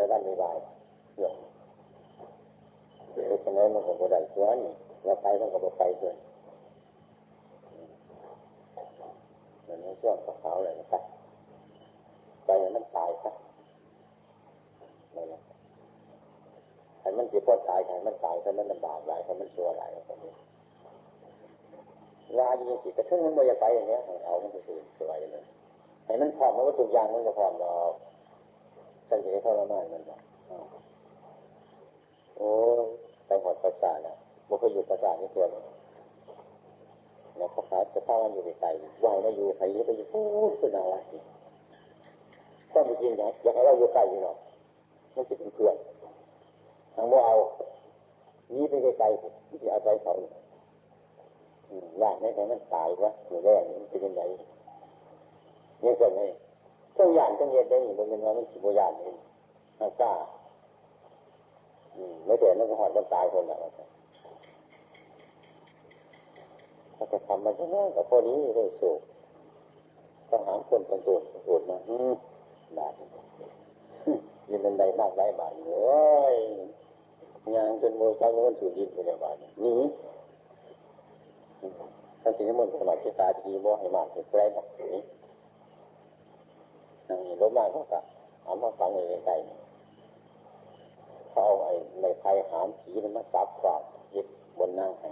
แต่ด้านไม่ได้เยอะเดี๋ยวจะไหนมันก็บ่ได้ส่วนเราไปมันก็บ่ไปด้วยมันไม่ช่วงขาวเลยนะครับไปมันตายครับนั่นแหละให้มันจีบพอตายให้มันตายให้มันลำบากหลายให้มันชัวหลายแบบนี้ว่าจริงๆกระทั่งมันไม่อยากไปอย่างเนี้ยเอามันจะสื่อสวยเลยให้มันพร้อมมันก็ทุกอย่างมันจะพร้อมเรา ฉันจะได้ทรมานมันบอกโอ้ไปหอดประสาทนะบุคคลอยู่ประสาทนี่เกินแล้วเขาขาจะเข้ามันอยู่ไกลๆวายมาอยู่ใครจะไปอยู่พูดเป็นอะไรก็ไม่จริงนะอยากให้เราอยู่ใกล้อยู่หรอกไมันจะเป็นเพื่อนทางว่าเอานี้ไปไกลๆที่จะอาใจเขาอยากไหมแต่มันตายวะอยู่แรกมันเป็นยังไงยังไง ต้องยานต้องเย็นได้มันเป็นว่ามันสิบยานเองน่ากล้าไม่แต่นั่นก็หอดมันตายคนละถ้าจะทำมันจะง่ายกับพอนี้เลยสูบต้องหามคนเป็นตัวสูบมาอืมบาทนี่มันได้มากได้บาทเลยงานจนโมือเขาก็ถูกยิงไปเลยบาทนี่ท่าสิ่งที่มันสมัยที่ตาดีบ่ให้มากให้แปลงนี่ นั่งรถมาเขาก็เอามาฟังในใจเขาเอาไอ้ในไทยหามผีนั้นมาซับฝากยึดบนนั่งให้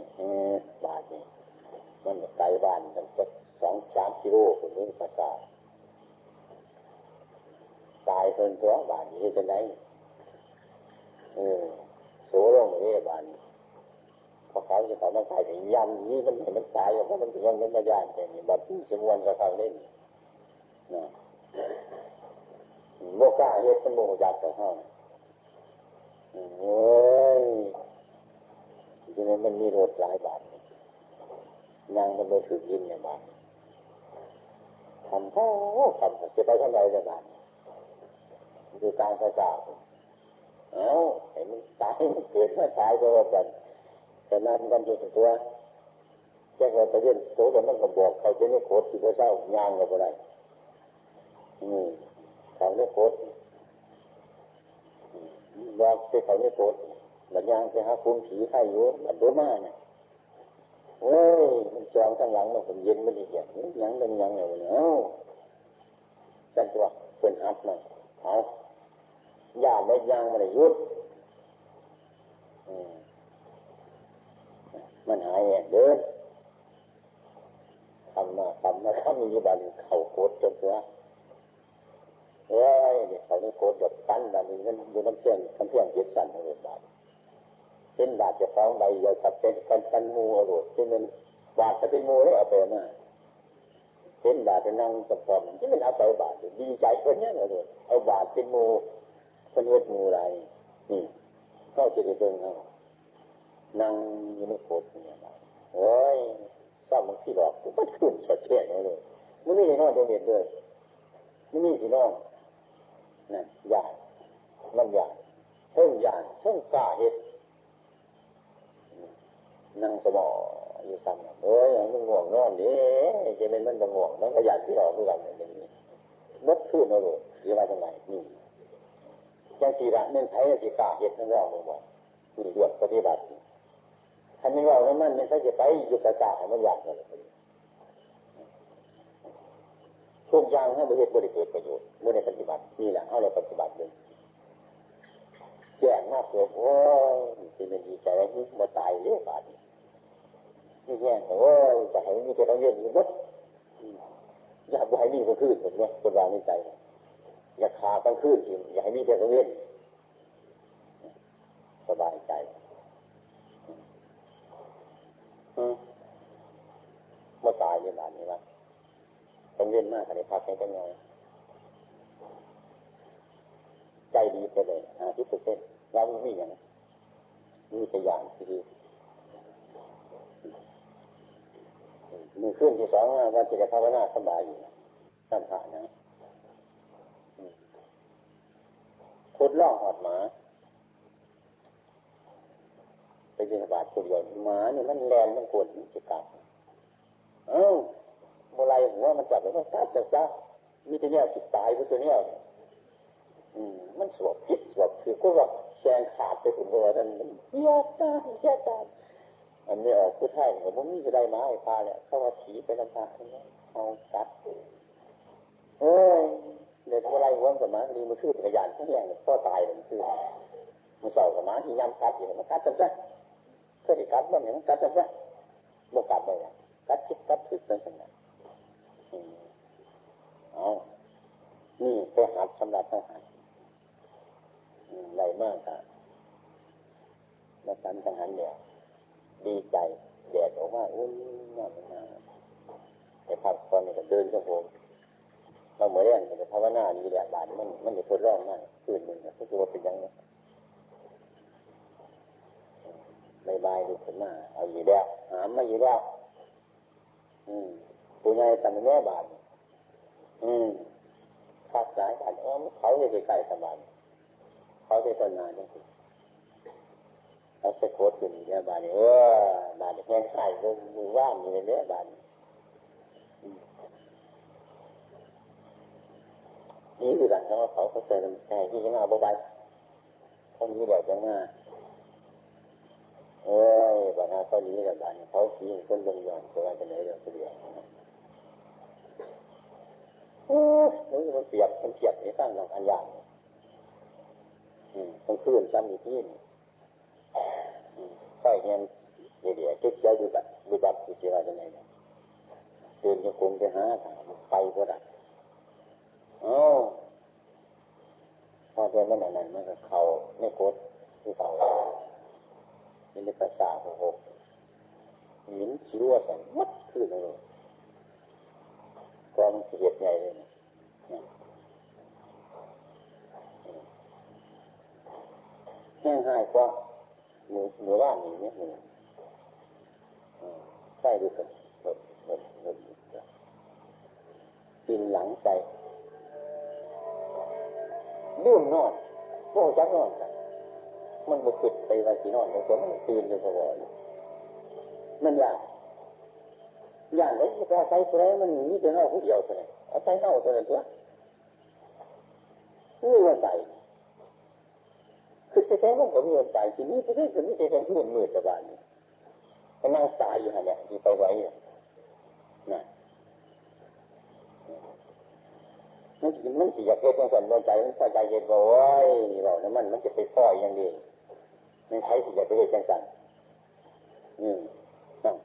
บาทนี่มันไกลบ้านตั้งแต่สองสามกิโลคนนี้ภาษาตายคนตัวบาทนี้จะไหนเออโสลงนี่บาทพอเขาจะทำมันตายถึงยันนี้มันเห็นมันตายเพราะมันถึงยังไม่ยานแต่นี่บัดสมวนกับเขาเล่นนะ โมกาเฮ็ดเป็นโมอยากกับเขาเฮ้ยทีนี้มันมีรดหลายบาทนางมันโดนถือยินเนี่ยบาททำเขาทำจะไปทำไรเนี่ยบาทดูการกระจาเอ้าเห็นมันตายมันเกิดมาตายก็ว่ากันแต่นั้นกันอยู่ตัวแจ้งเราจะเรียนโตแต่มันก็บอกเขาจะไม่โคตรที่เขาเศร้ายางกับอะไรอืม เขาไม่โคตรบอกไปเขาไม่โคตรบัญญัติไปหาคุณผีไข่อยู่บัดโดมาเนี่ยโอ้ยมันจองข้างหลังมันผมเย็นไมันดีอย่างยังเป็นยังไงวะเนี่ยจันตัวเป็นอัดมาเอายาไม่ยางมันยุดมันหายเดินทำมาทำมาทำมีบันเข่าโคตรจนตัว เอ้ยเขาไม่โคตรแบบกันแบบนี้มันดูน้ำเชื่อมน้ำเชื่อมเจ็ดสันเลยบาทเป็นบาทจะฟ้องใบใหญ่กับเป็นกันกันมูอรุณที่มันบาทจะเป็นมูแล้วเอาไปมาเป็นบาทจะนั่งกับความที่มันเอาไปบาทดีใจคนนี้เลยเอาบาทเป็นมูคนเวทมูอะไรนี่ก็จะไปเดินเอานั่งอยู่ในโคตรเนี่ยโอ้ยเศร้ามันที่หลอกมันขึ้นสดเชื่เลยมันไม่ได้นอนเด็ดเลยมันมีสิน้อง นั่นยากมันยากเท่งยากเท่งกล้าเห็ดนั่งสมออยู่ซ้ำเอ้ยมันง่วงนอนดิจะเป็นมันง่วงมันก็อยากที่หลอกคือกันอย่างนี้มดขึ้นเอาเลยหรือว่าจังไงนี่จังสีระเน้นไทยสิกล้าเห็ดนั่นเราบอกว่าคือเรื่องปฏิบัติท่านไม่ว่าว่ามันไม่ใช่จะไปอยู่กระจายมันอยากเลย ทุกอย่างให้บริเหตุบริเกิดประโยชน์เมื่อในปฏิบัตินี่แหละเอาเราปฏิบัติเลยแย่งมากเลยโอ้ยที่มันดีใจว่ามาตายเยอะบาดนี่แย่งโอ้ยจะให้มีแต่ต้องเย็นอยู่มดอยากให้มีก็ขึ้นผมเนี่ยคนวางในใจอยากขาต้องขึ้นอยากให้มีแต่ต้องเย็นสบายใจมาตายเยอะบาดนี้วะ ต้องเล่นมากอะไรพักให้กันหน่อยใจดีไปเลยห้าสิบเปอร์เซ็นเราไม่มีอย่างมีตัวอย่างที่ดีมีขึ้นที่สองวันจิตภาวนาสบายอยู่ท่านผ่านนะคุดล่องหอดหมาไปยินบาดคนเดียวหมาเนี่ยมันแรงมันกวนมันจะกัดเอ้า โมไรหัวมันจับแล้วมันกัดจะซะมีแต่เนี้ยสิตายพราะตัวเนี้ยอืมมันสวบผิดสวบคือก็ว่าแซงขาดไปถึงตัวท่านเฮียตาเฮียตาอันนี้ออกคือไทยผมมีจะได้มาไอ้พาเนี่ยเข้ามาผีไปลำพาเอากัดเอ้ยเดี๋ยวอะไรวันสมาดีมันคือพยานทั้งแรงก็ตายมันคือมันเศร้าสมาที่ยำกัดอยู่มันกัดจังซะเคยกัดบ้างเนี่ยมันกัดจังซะบวกกัดไปอะกัดคิดกัดถึกเป็นสัญญาเอานี่ไป หัดสำหรับทหารไรมากครับมาสันทหารเนี่ย ดีใจแดดออกมาอุ้ยน่าเป็นนาแต่พักตอนนี้ก็เดินชั่วโมงเราเหมือนอย่างนี้ภาวนาดีแหละบานมันมันจะทดลองมากคืนหนึ่งก็คือว่าเป็นยังไงบายบายดูขึ้นมาเอาอยู่แล้วหามมาอยู่แล้ว อืมปุญญาตันแม่บานอืม พักสายกันอ๋อมเขาจะไปไกลสบายเขาจะต้นนานนี่เขาจะโคตรขึ้นเนี่ยบานเออบานแห้งไข่มือว่างอยู่ในเนี้ยบานนี่คือการที่ว่าเขาเขาเจอแห่ที่จะมาบ่ไปเขามีแบบจะมาเอ้ยบานเขาหนี้แบบบานเขาขี่คนลงยอนสบายจะไหนเดี๋ยวเดีย มันเปียกมันเปียกในข้างหลังอันยางต้องขึ้นซ้ำอีกที่นี่ค่อยเงี้ยเดี๋ยวคิดใจดูบัตรดูบัตรที่เสียจะไหนเดินจะคงจะหาทางไปก็ได้อ๋อพอเดินมันนั้นมันก็เข่าไม่โคตรที่เขาเป็นในภาษาของผมหินชิวสันมัดขึ้นเลย ความเสียดใหญ่เลยแห้งหายกว่าหนูหนูว่าหนีเนี่ยหนูใช่ดูสิเบิดเบิดเบิดกินหลังใจดื่มนอนโม่จักนอนกันมันบุกไปวันที่นอนบางคนมันตื่นเลยพอเลยมันยาก อย่างไรที่อาศัยตัวมันมีแต่เน่าผู้เดียวเท่านั้นอาศัยเน่าตัวนั้นตัวนี่วันใส่คือจะใช้มันก็มีวันใส่ทีนี้ประเทศก็มีแต่เป็นมืดมืดสบายนี่ก็นั่งตายอยู่ฮะเนี่ยที่ไปไว้นะมันมันสิอยากเกิดเป็นสันใจมันพอใจเย็นว่าโอ้ยนี่เราเนี่ยมันมันจะไปปล่อยอย่างนี้มันใช้สิอยากไปเห็นจังสันอืมนั่น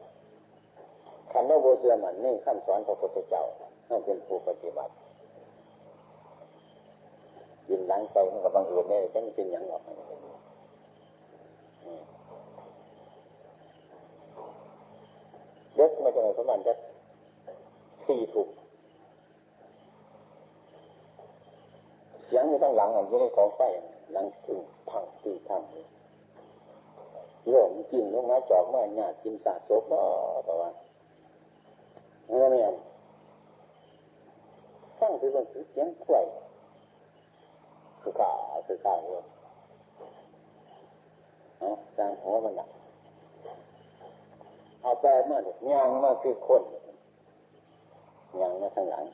คำว่าโบเสือมันนี่คำสอนของพระพุทธเจ้าต้องเป็นผู้ปฏิบัติยินล้างใจมันกับบางอื่นเนี่ยจะไม่เป็นอย่างหรอกเด็กมาจากไหนสมบัติจะสี่ถูกเสียงในทั้งหลังอันนี้ของไฟหลังตึงพังตึงพังโยมกินลงมาจอกมาหยากินสาโซบแต่ว่า เมื่อไม่ยังฟังคือคนคือเสียงกล้วยคือข่าคือข่าเยอะเอาสร้างหัวมันละเอาแปมาเนี่ยยางมาคือคนยางมาทางหลัง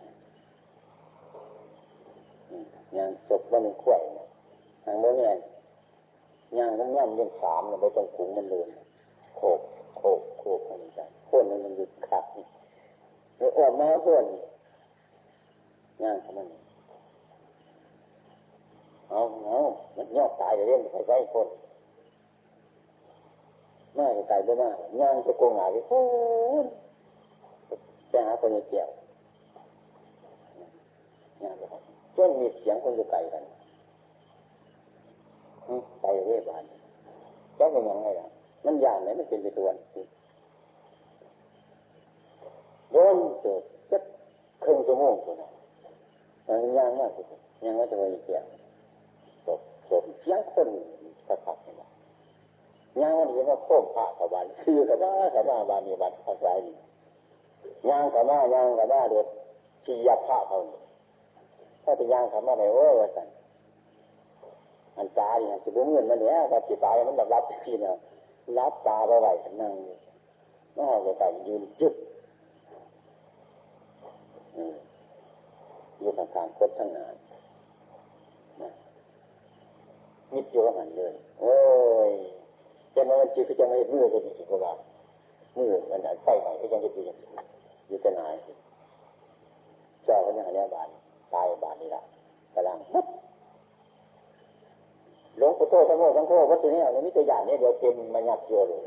ยางศพว่ามันกล้วยเนี่ยทางโน้นไงยางมันย่ำยังสามเนี่ยไปตรงขุงมันเลยโขกโขกโขกอะไรกันคนมันมันหยุดขัดนี่ ออกมาเพื่อนย่างของมันเอาเอามันยอดตายเรื่องไปใช้คนมาจะตายไปมาย่างจะโกงหายไปโอ้จะหาคนเกี่ยวย่างไปจนมีเสียงคนอยู่ไกลกันไปเรื่อยบานก็เป็นยังไงล่ะมันยางไหนมันเป็นไปตัวนี้ โดนเกิดจะครึ่งชั่วโมงตัวนั้นยากมากที่สุดยังไม่จะไปเกี่ยวจบจบเสียงคนกระทับกันยางวันนี้ว่าโค้งผ่าขบานคือกับว่ากับว่าบานมีบัตรภาษาอียางกับว่ายางกับว่าเดือดชียาผ้าเขาถ้าเป็นยางกับว่าไหนโอ้ยสันอันตายเนี่ยจะบุ้งเงินมันเนี่ยว่าจิตตายมันแบบรับที่เนี่ยรับตาไปไหวนั่งน่าจะแต่ยืนจุด อยู่ข้างๆคดทั้งงานนะมิดโยวหันเลยโอ้ยจะนอนจีก็จะไม่มือก็ดีก็ว่ามือมันไฟใหม่ก็ยังจะดีอยู่จะนายเจ้าก็ยังหายบานตายบานนี่ละกำลังหลวงปู่โตสมโภสังโฆวัตถุนี้อันนี้ตัวอย่างนี้เดี๋ยวเต็มมาหยักเยอะเลย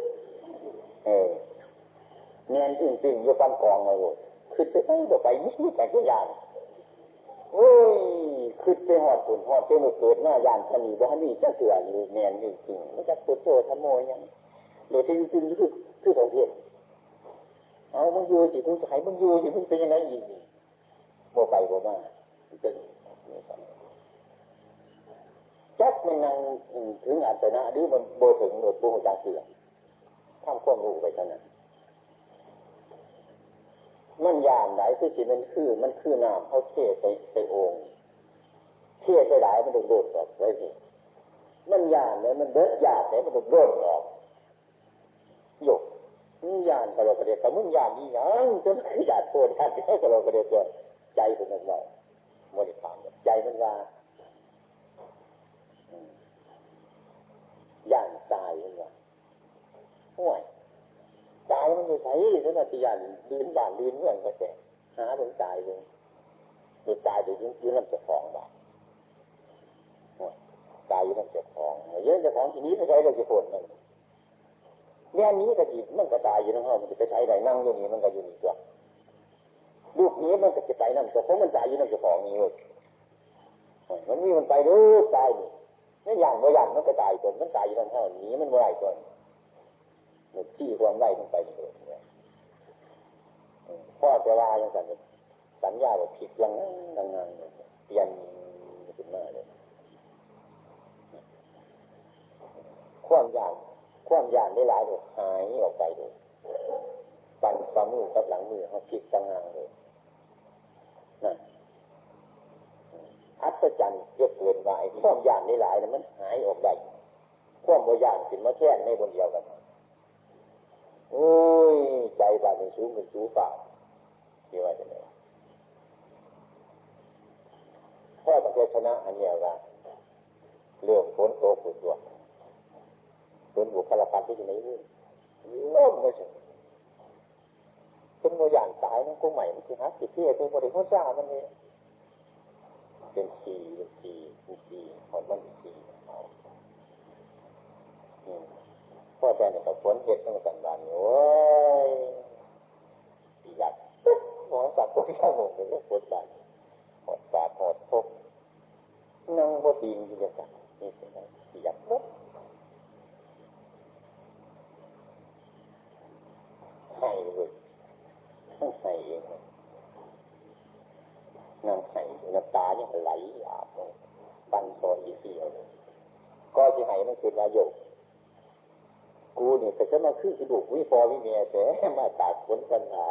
เออเนียนจริงจริงอยู่ปันกองเลย คือไปไปบอกไปนี่แต่ตัวอย่างโอ้ยคือไปหอดปุ่นหอดเจ้าเกิดหน้ายานชนีบ่ฮันนี่จะเสืออยู่เนียนจริงจริงไม่จะปุโตสมโภยังโดยที่จริงคือคือของเพียรเอามึงอยู่สิมึงจะให้มึงอยู่สิมึงเป็นยังไงอีกบ่ไปบ่มาเป็นจักมันนั่งถึงอัตนะหรือมันโบถึงหนวดปูหัวใจเสือทำความรู้ไปเท่านั้น มันยามไหนคือสิมันคือ มันคือน้ำเขาเทใส่ใส่องค์เทใส่หลายมันโดดออกไว้สิมันยามเนี่ยมันเบิดยามเนี่ยมันโดดออกหยกมึงยานกระโดดกระเดียกมึงยานนี่ยังจะไม่อยาดโทษกันแค่กระโดดกระเดียกใจเป็นมันเราโมดิฟามใจมันว่าย่านตายมันว่าห่วย ตายมันอยู่ใส่สนัติยันลืนบ้านลืนเมืองก็แต่หาถึงตายเลยดูตายไปยืนยืนน้ำเจ้าของบ้านตายอยู่น้ำเจ้าของเยอะเจ้าของทีนี้ไม่ใช่เราจะผลมันแง่นี้ก็จีมันก็ตายอยู่ในห้องมันจะไปใช้ไหนนั่งอยู่นี่มันก็อยู่นี่ตัวลูกนี้มันก็จะไปนั่นแต่เพราะมันตายอยู่น้ำเจ้าของนี่เว้ยมันมีมันไปดูตายนี่นี่อย่างว่อย่างมันก็ตายจนมันตายอยู่ทั้งห้องนี้มันไม่ได้จน หมดที่ความไล่มันไปเลยพ่อจะว่าอย่างนั้นสัญญาว่าผิดยังดังนั้นเปลี่ยนขึ้นมาเลยความยานความยานได้หลายเลยหายออกไปเลยปั่นฝ่ามือกับหลังมือเขาผิดต่างหากเลยนั่นอัศจรรย์เยอะเกินไปความยานได้หลายนะมันหายออกได้ความโมยานขึ้นมาแค่ในบนเดียวกัน โอ้ยใจบาดเป็นสูงเป็นสูงเปล่าที่ว่าจะไหนพ่อประเทศชนะอันเนี้ยว่าเรื่องฝนโตฝนตัวเป็นบุคลากรที่อยู่ในนี้เริ่มเลยสิเป็นโมยานตายนั่นกูใหม่ไมันสิฮะสิพี่เป็นบริโภคจ้ามันนี่เป็นสีเป็นสีเป็นสีของมันเป็นสีเอา พ่อแต่เนี่ยกับฝนเห็ดตั้งแต่วันโอ้ยอยากหมอสักตัวข้าวหมกเลยฝนบานหดบาดหดพกนั่งบนดินอยู่เลยกันนี่เป็นไงอยากลดให้เลยต้องให้เองนั่งให้น้ำตาเนี่ยไหลอาบลงปันโซนอีเสียวก็จะให้มันคือประโยชน์ กูเนี่ยแต่ฉันมาคือกระดูกวิพอวิเมียแต่มาตากฝนปัญหา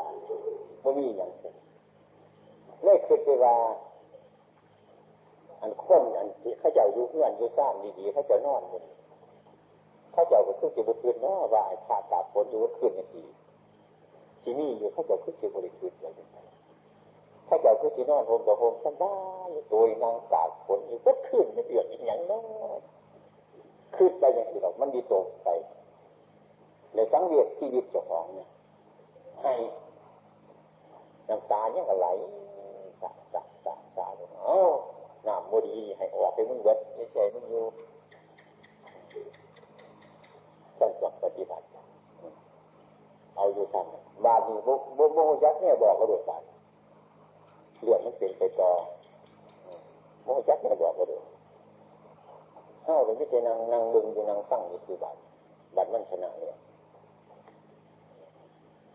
ไม่มีอย่างเเลยคือไปว่า อันคนอันที่เขาเจ้าอยู่เพื่อนอยู่สร้างดีๆเขาจะนอนหมดเขาเจ้าก็คือสิบุคืนเนาะว่าไอ้ขาตากฝนอยู่คืนนาทีที่นี่อยู่เขาเจ้าคือสิบริคืนอะไรเขาเจ้าคือสินอนโฮมกับโฮมสบายตัวนางตากฝนอยู่ก็ขึ้นไม่เดือดอย่างน้อยขึ้นไปอย่างที่เรามันดีตกไป เลยสังเวชชีวิตเจ้าของเนี่ยให้น้ำตาเนี่ยก็ไหลสาสาสาสาเอ้าน้ำโมดีให้ออกให้มึงเวทไม่ใช่มึงอยู่สั่งจับปฏิบัติ เอาอยู่สั่งบาดีบุบุบุยักษ์เนี่ยบอกก็โดยการเรื่องมันเป็นไปต่อโมยักษ์เนี่ยบอกก็โดยเข้าไปไม่ใช่นางนางบึงอยู่นางฟังอยู่สี่บาทบัตรมันชนะเนี่ย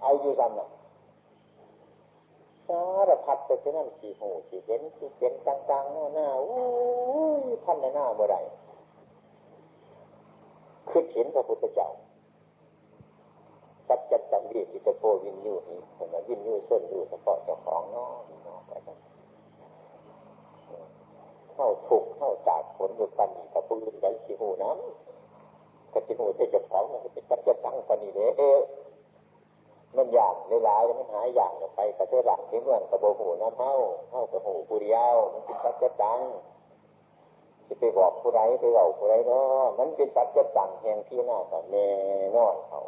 เอาอยู่ซ้ำน่ะสารพัดไปที่นั่นขี่หูขี่เห็นขี่เห็นต่างๆหน้าหน้าโอ้ยพันในหน้าเมื่อไรคือเห็นพระพุทธเจ้าสัจจตังดีจิตโพวินยูนี่ผมว่าวินยูส้นยูเฉพาะเจ้าของน้องน้องไปกันเข้าถูกเข้าจากผลอยู่ปันกับผู้อื่นกันขี่หูน้ำกับขี่หูเจ้าของมันเป็นสัจจตังปันนี่เด้ มันอยากหลายๆมันหายอยากไปกระเทหลังที่เมืองกระโบหูน้ำเท้าเท้ากระหูปุริยาวมันติดกัจจังจะไปบอกผู้ใดไปบอกผู้ใดเนาะมันเป็นปัจจัยต่างแห่งที่หน้าต่อแน่นอนเขา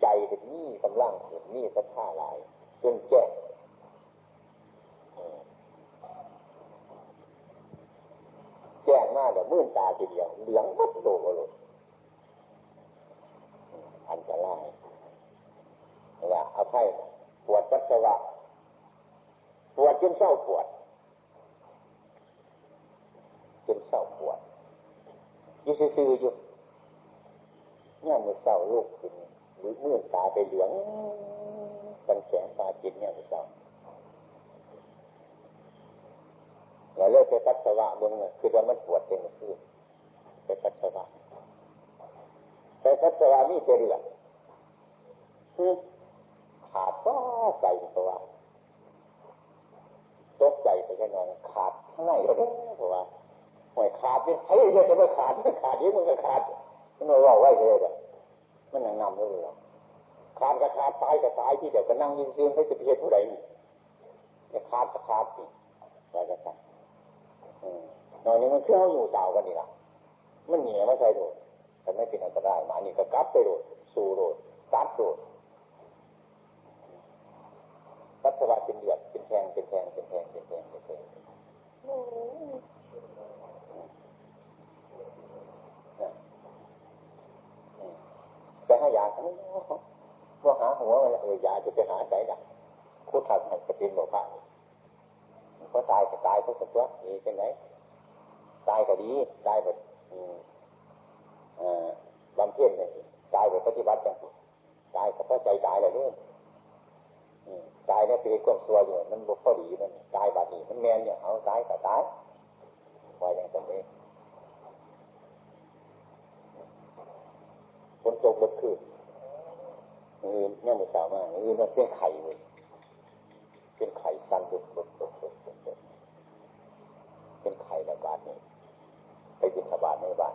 ใจเป็นนี่กำลังเป็นนี่สัทธาหลายจนแจ้งแจ้งมากแบบมื่นตาทีเดียวเหลืองมัดโลกเลยอันตราย ว่าเอาไพ่ปวดปัสสาวะปวดจนเศร้าปวดจนเศร้าปวดยู่ซื่อๆอยู่เนี่ยมือเศร้าลูกขึ้นหรือมื่นตาไปเหลืองกันแสงตาจิตเนี่ยมือเศร้าแล้วเลิกไปปัสสาวะบนเนี่ยคือว่ามันปวดเต็มที่ไปปัสสาวะไปปัสสาวะนี่จะเรื่อง ขาดก็ใส่ตัวตกใจไปแค่นอนขาดข้างในเลยเพราะว่าหวยขาดเนี่ยเฮ้ยจะไม่ขาดไม่ขาดเยอะมันก็ขาดมันไม่ว่าไว้เลยแบบมันนั่งนำเลยขาดก็ขาดตายก็ตายที่เดี๋ยวก็นั่งยินเสียงให้จะเพียรผู้ใดนี่จะขาดก็ขาดสิอะไรก็ขาดนอนนี้มันเครื่องอยู่สาวกันนี่ละมันเหนียวไม่ใช่โดดแต่ไม่เป็นอันตรายมานี่ก็กลับไปโดดสู่โดดตัดโดด ปัสสาวะเป็นเดือดเป็นแทงเป็นแทงเป็นแทงเป็นแทงเป็นแทงไปให้ยาทั้งว่าหาหัวมันเออยาจะไปหาใจดักพุทธะกระตินบอกพระก็ตายก็ตายก็สักว่านี่เป็นไงตายก็ดีตายแบบบำเพ็ญเลยตายแบบปฏิบัติจังตายก็เพราะใจตายเลยด้วย ตายเนี่ยเป็นความซัวอยู่มันบุกพอดีมันตายบาดนี้มันแมนเนี่ยเอาตายก็ตายไว้อย่างนี้คนจบรถขึ้นอื่นเนี่ยมันสามารถอื่นมันเป็นไข่เลยเป็นไข่สั้นดุดดุดดุดดุดดุดเป็นไข่ระบาดนี่ไปบินระบาดในบ้าน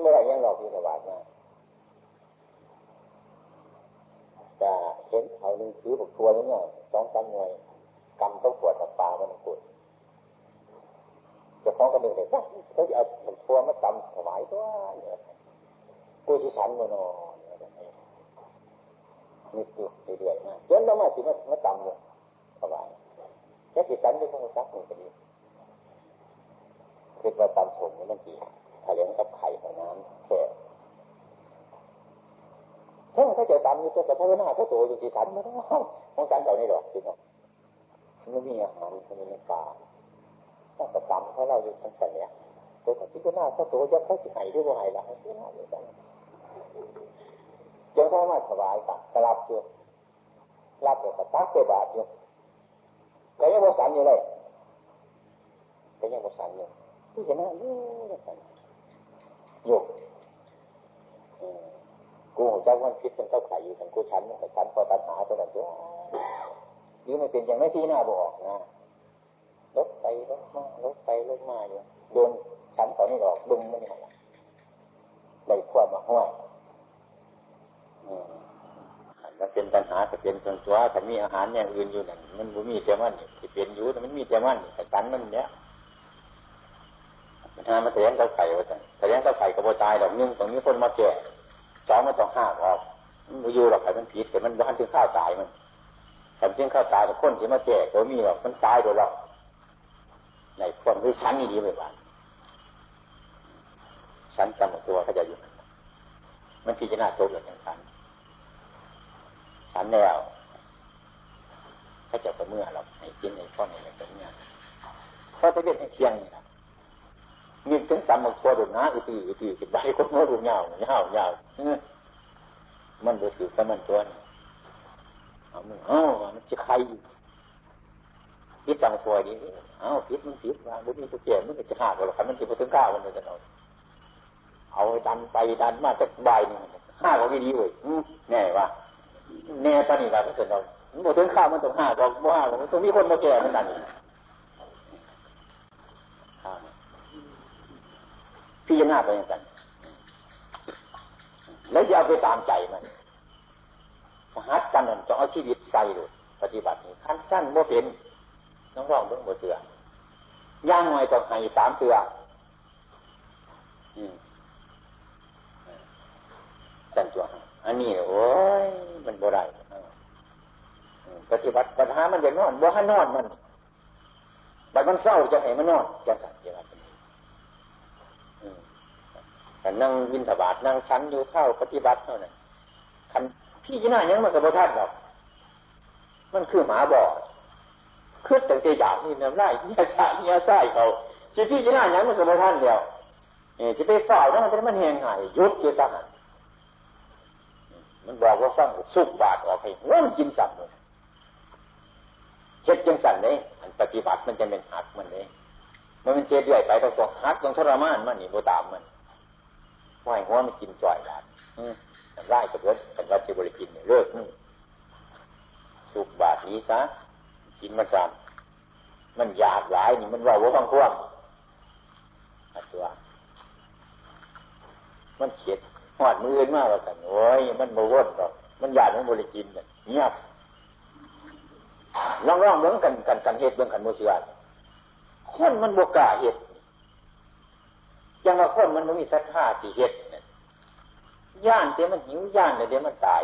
เมื่อไรยังรอบินระบาดมา จะเห็นเขาหนึ่งถือบุกทัวนี่เนี่ยสองสามหน่วยกำต้องปวดตับปลามันปวดจะฟ้องกันหนึ่งเลยว่าเขาจะเอาบุกทัวมาตำถวายตัวเนี่ยกูที่ฉันมานอนนี่คือเรื่อยๆนะจนเรามาถึงมาตำเลยถวายแค่ที่ฉันไม่ต้องซักหนึ่งก็ดีคือว่าตำสมนี่มันกี่ถ้าเลี้ยงกับไข่ของน้ำแค่ ถ้าเขาจะตำอยู่ตัวแต่พระนาเขาโตอยู่ที่ฉันไม่ต้องของฉันเต่านี่หรอกพี่น้องไม่มีอาหารมันมีในป่าต้องกระตำเพราะเราอยู่ชั้นสันเนี่ยตัวกับที่พระนาเขาโตจะเขาสิหายด้วยว่าหายละที่น่าอยู่กันจนเขามาถวายกับกลับอยู่รับเดี๋ยวก็ตักเตบาทอยู่ก็ยังบสันอยู่เลยก็ยังบสันอยู่ที่จะน่าอยู่อยู่ กูหัวใจมันคิดเป็นเต้าไข่อยู่ทั้งกูชั้นแต่ชั้นพอตัดหาตัวนั้นตัวหรือไม่เป็นอย่างไม่ที่หน้าบอกนะลบไปลบมาลบไปลบมาอยู่โดนชั้นตอนนี้ออกดึงมันนี่ได้ควบมาห้วยมันเป็นปัญหาจะเป็นส่วนตัวถ้ามีอาหารอย่างอื่นอยู่นั่นมันบ่มีแต่มันจะเป็นอยู่แต่มันมีแต่มันแต่ชั้นมันเนี้ยมันหามาแสดงเต้าไข่ว่าจังแสดงเต้าไข่กระโบตายดอกนึงตรงนี้คนมาแก่ สองมันต้องห้าออกมันอยู่หรอกไข่มันผิดแต่มันบ้านถึงข้าวตายมันแต่ถึงข้าวตายแต่คนที่มาแก่ตัวมีหรอกมันตายโดยหรอกในคนที่ชั้นนี่ดีไปบ้าชั้นจำตัวเขาจะอยู่ มันพิจารณาตัวอย่างชั้นชั้นแล้วเขาจะประเมื่อเราให้กินในข้อในแบบนี้เพราะจะเป็นให้เที่ยงนี่นะ มีถึงสามหมกตัวดุนะอีตีอีตีกินใบคนโน้ดูเงาเงาเงามันรู้สึกว่ามันตัวนี้เอามันเอามันจะใครพิษตังตัวนี้เอาพิษมันพิษว่าบุญมีตัวเปลี่ยนมันจะขาดหรอกมันจะไปถึงก้าวมันจะเอาเอาดันไปดันมาสักใบหนึ่งห้าก็ไม่ดีเว้ยแน่ว่าแน่ตอนนี้เราก็เสร็จเราหมดถึงข้าวมันต้องห้าบอกว่ามันต้องมีคนมาแก่มันนั่น พี่จะหน้าไปอย่างนั้นแล้วจะเอาไปตามใจมันหัดกันนั่นจะเอาชีวิตใส่เลยปฏิบัติขั้นสั้นโมเป็นน้องร้องเรื่องโมเสือย่างหน่อยต้องให้สามเตือสั่นตัวอันนี้โอ้ยมันบ่ได้ปฏิบัติปัญหามันจะนอนบ่ให้นอนมันบัดมันเศร้าจะให้มันนอนจะสั่นจะรับ แต่นั่งวินถบาทนั่งชั้นอยู่เข้าปฏิบัติเท่านั้นคันพี่จีน่ายังมันกับพระท่านหรอกมันคือหมาบ่อคือแต่เตอยากนี่น้ำไร่เนี่ยชาเนี่ยไส้เขาจีพี่จีน่ายังมันกับพระท่านเดียวเออจะไปฝ่ายนั่นมันมันแหงไงยุดอยู่สักมันบอกว่าฟังสุกบาทออกให้หัวมันกินสัตว์เลยเฮ็ดจังสันเลยอันปฏิบัติมันจะเป็นหักมันเลยมันเป็นเจ็ดใหญ่ไปต้องหักต้องทรมานมันนี่โบตามมัน ไหวหัวมันกินจ่อยละไล่กับรถกันว่าจะบริกินเนี่ยเลิกนี่สุกบาทนี้ซะกินมันจำมันอยากหลายนี่มันว่าว่าบางพวงอัตัวมันเขียดหอดมืออื่นมากว่าสันโอ้ยมันโมวนหรอกมันอยากมันบริกินเนี่ยเงียบลองลองเบื้องกันกันกันเหตุเบื้องกันโมเสียคนมันบวกล้าเหตุ ยังว่าคนมันไม่มีศรัทธาที่เหตุย่านเดี๋ยวมันหิวย่านเดี๋ยวมันตาย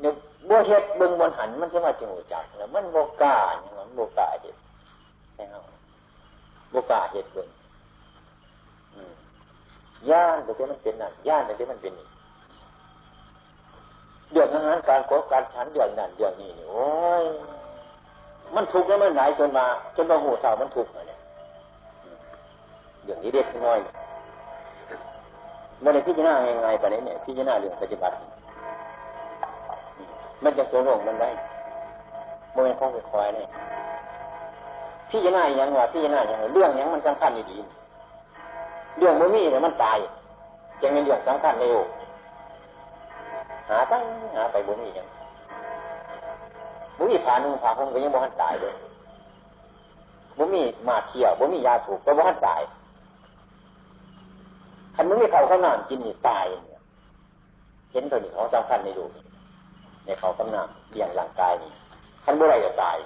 เนี่ยบัวเฮ็ดเบิ่งบนหันมันจะมาจิงหูจักแล้วมันโบกาอย่างนั้นโบกาเห็ดใช่ไหมโบกาเห็ดเบิ่งย่านเดี๋ยวมันเป็นนั่นย่านเดี๋ยวมันเป็นนี่เดือดอาหารการโกการฉันเดือดนั่นเดือดนี่นี่โอ้ยมันทุกแล้วมันไหนจนมา จนมาหูเท่ามันทุกเนี่ย เรื่องนี้เด็กน้อยมื่อในพิจารณายังไปะนี้เนี่ยพิจารณาเรื่องปฏิบัติมันจะสงบมันได้โมเมนต์ของคอยเนี่ยพิจารณาอย่างว่าพิจารณาอย่างเรื่องอย่างมันสำคัญดีเรื่องมันมีเนี่ยมันตายจึงเป็นเรื่องสำคัญในโลกหาตั้งหาไปบุมีอย่างบุมีผ่านุ่งผ่าคงก็ยังบ่ทันตายเลยบุมีมาเที่ยวบุมียาสูบก็บ่ทันตาย คันมึงไม่เขาข้าวหนามกินนี่ตายเนี่ยเห็นตัวนี้ของสำคัญในดูในเขาข้าวหนามเลี้ยงร่างกายนี่คันเมื่อไรจะตาย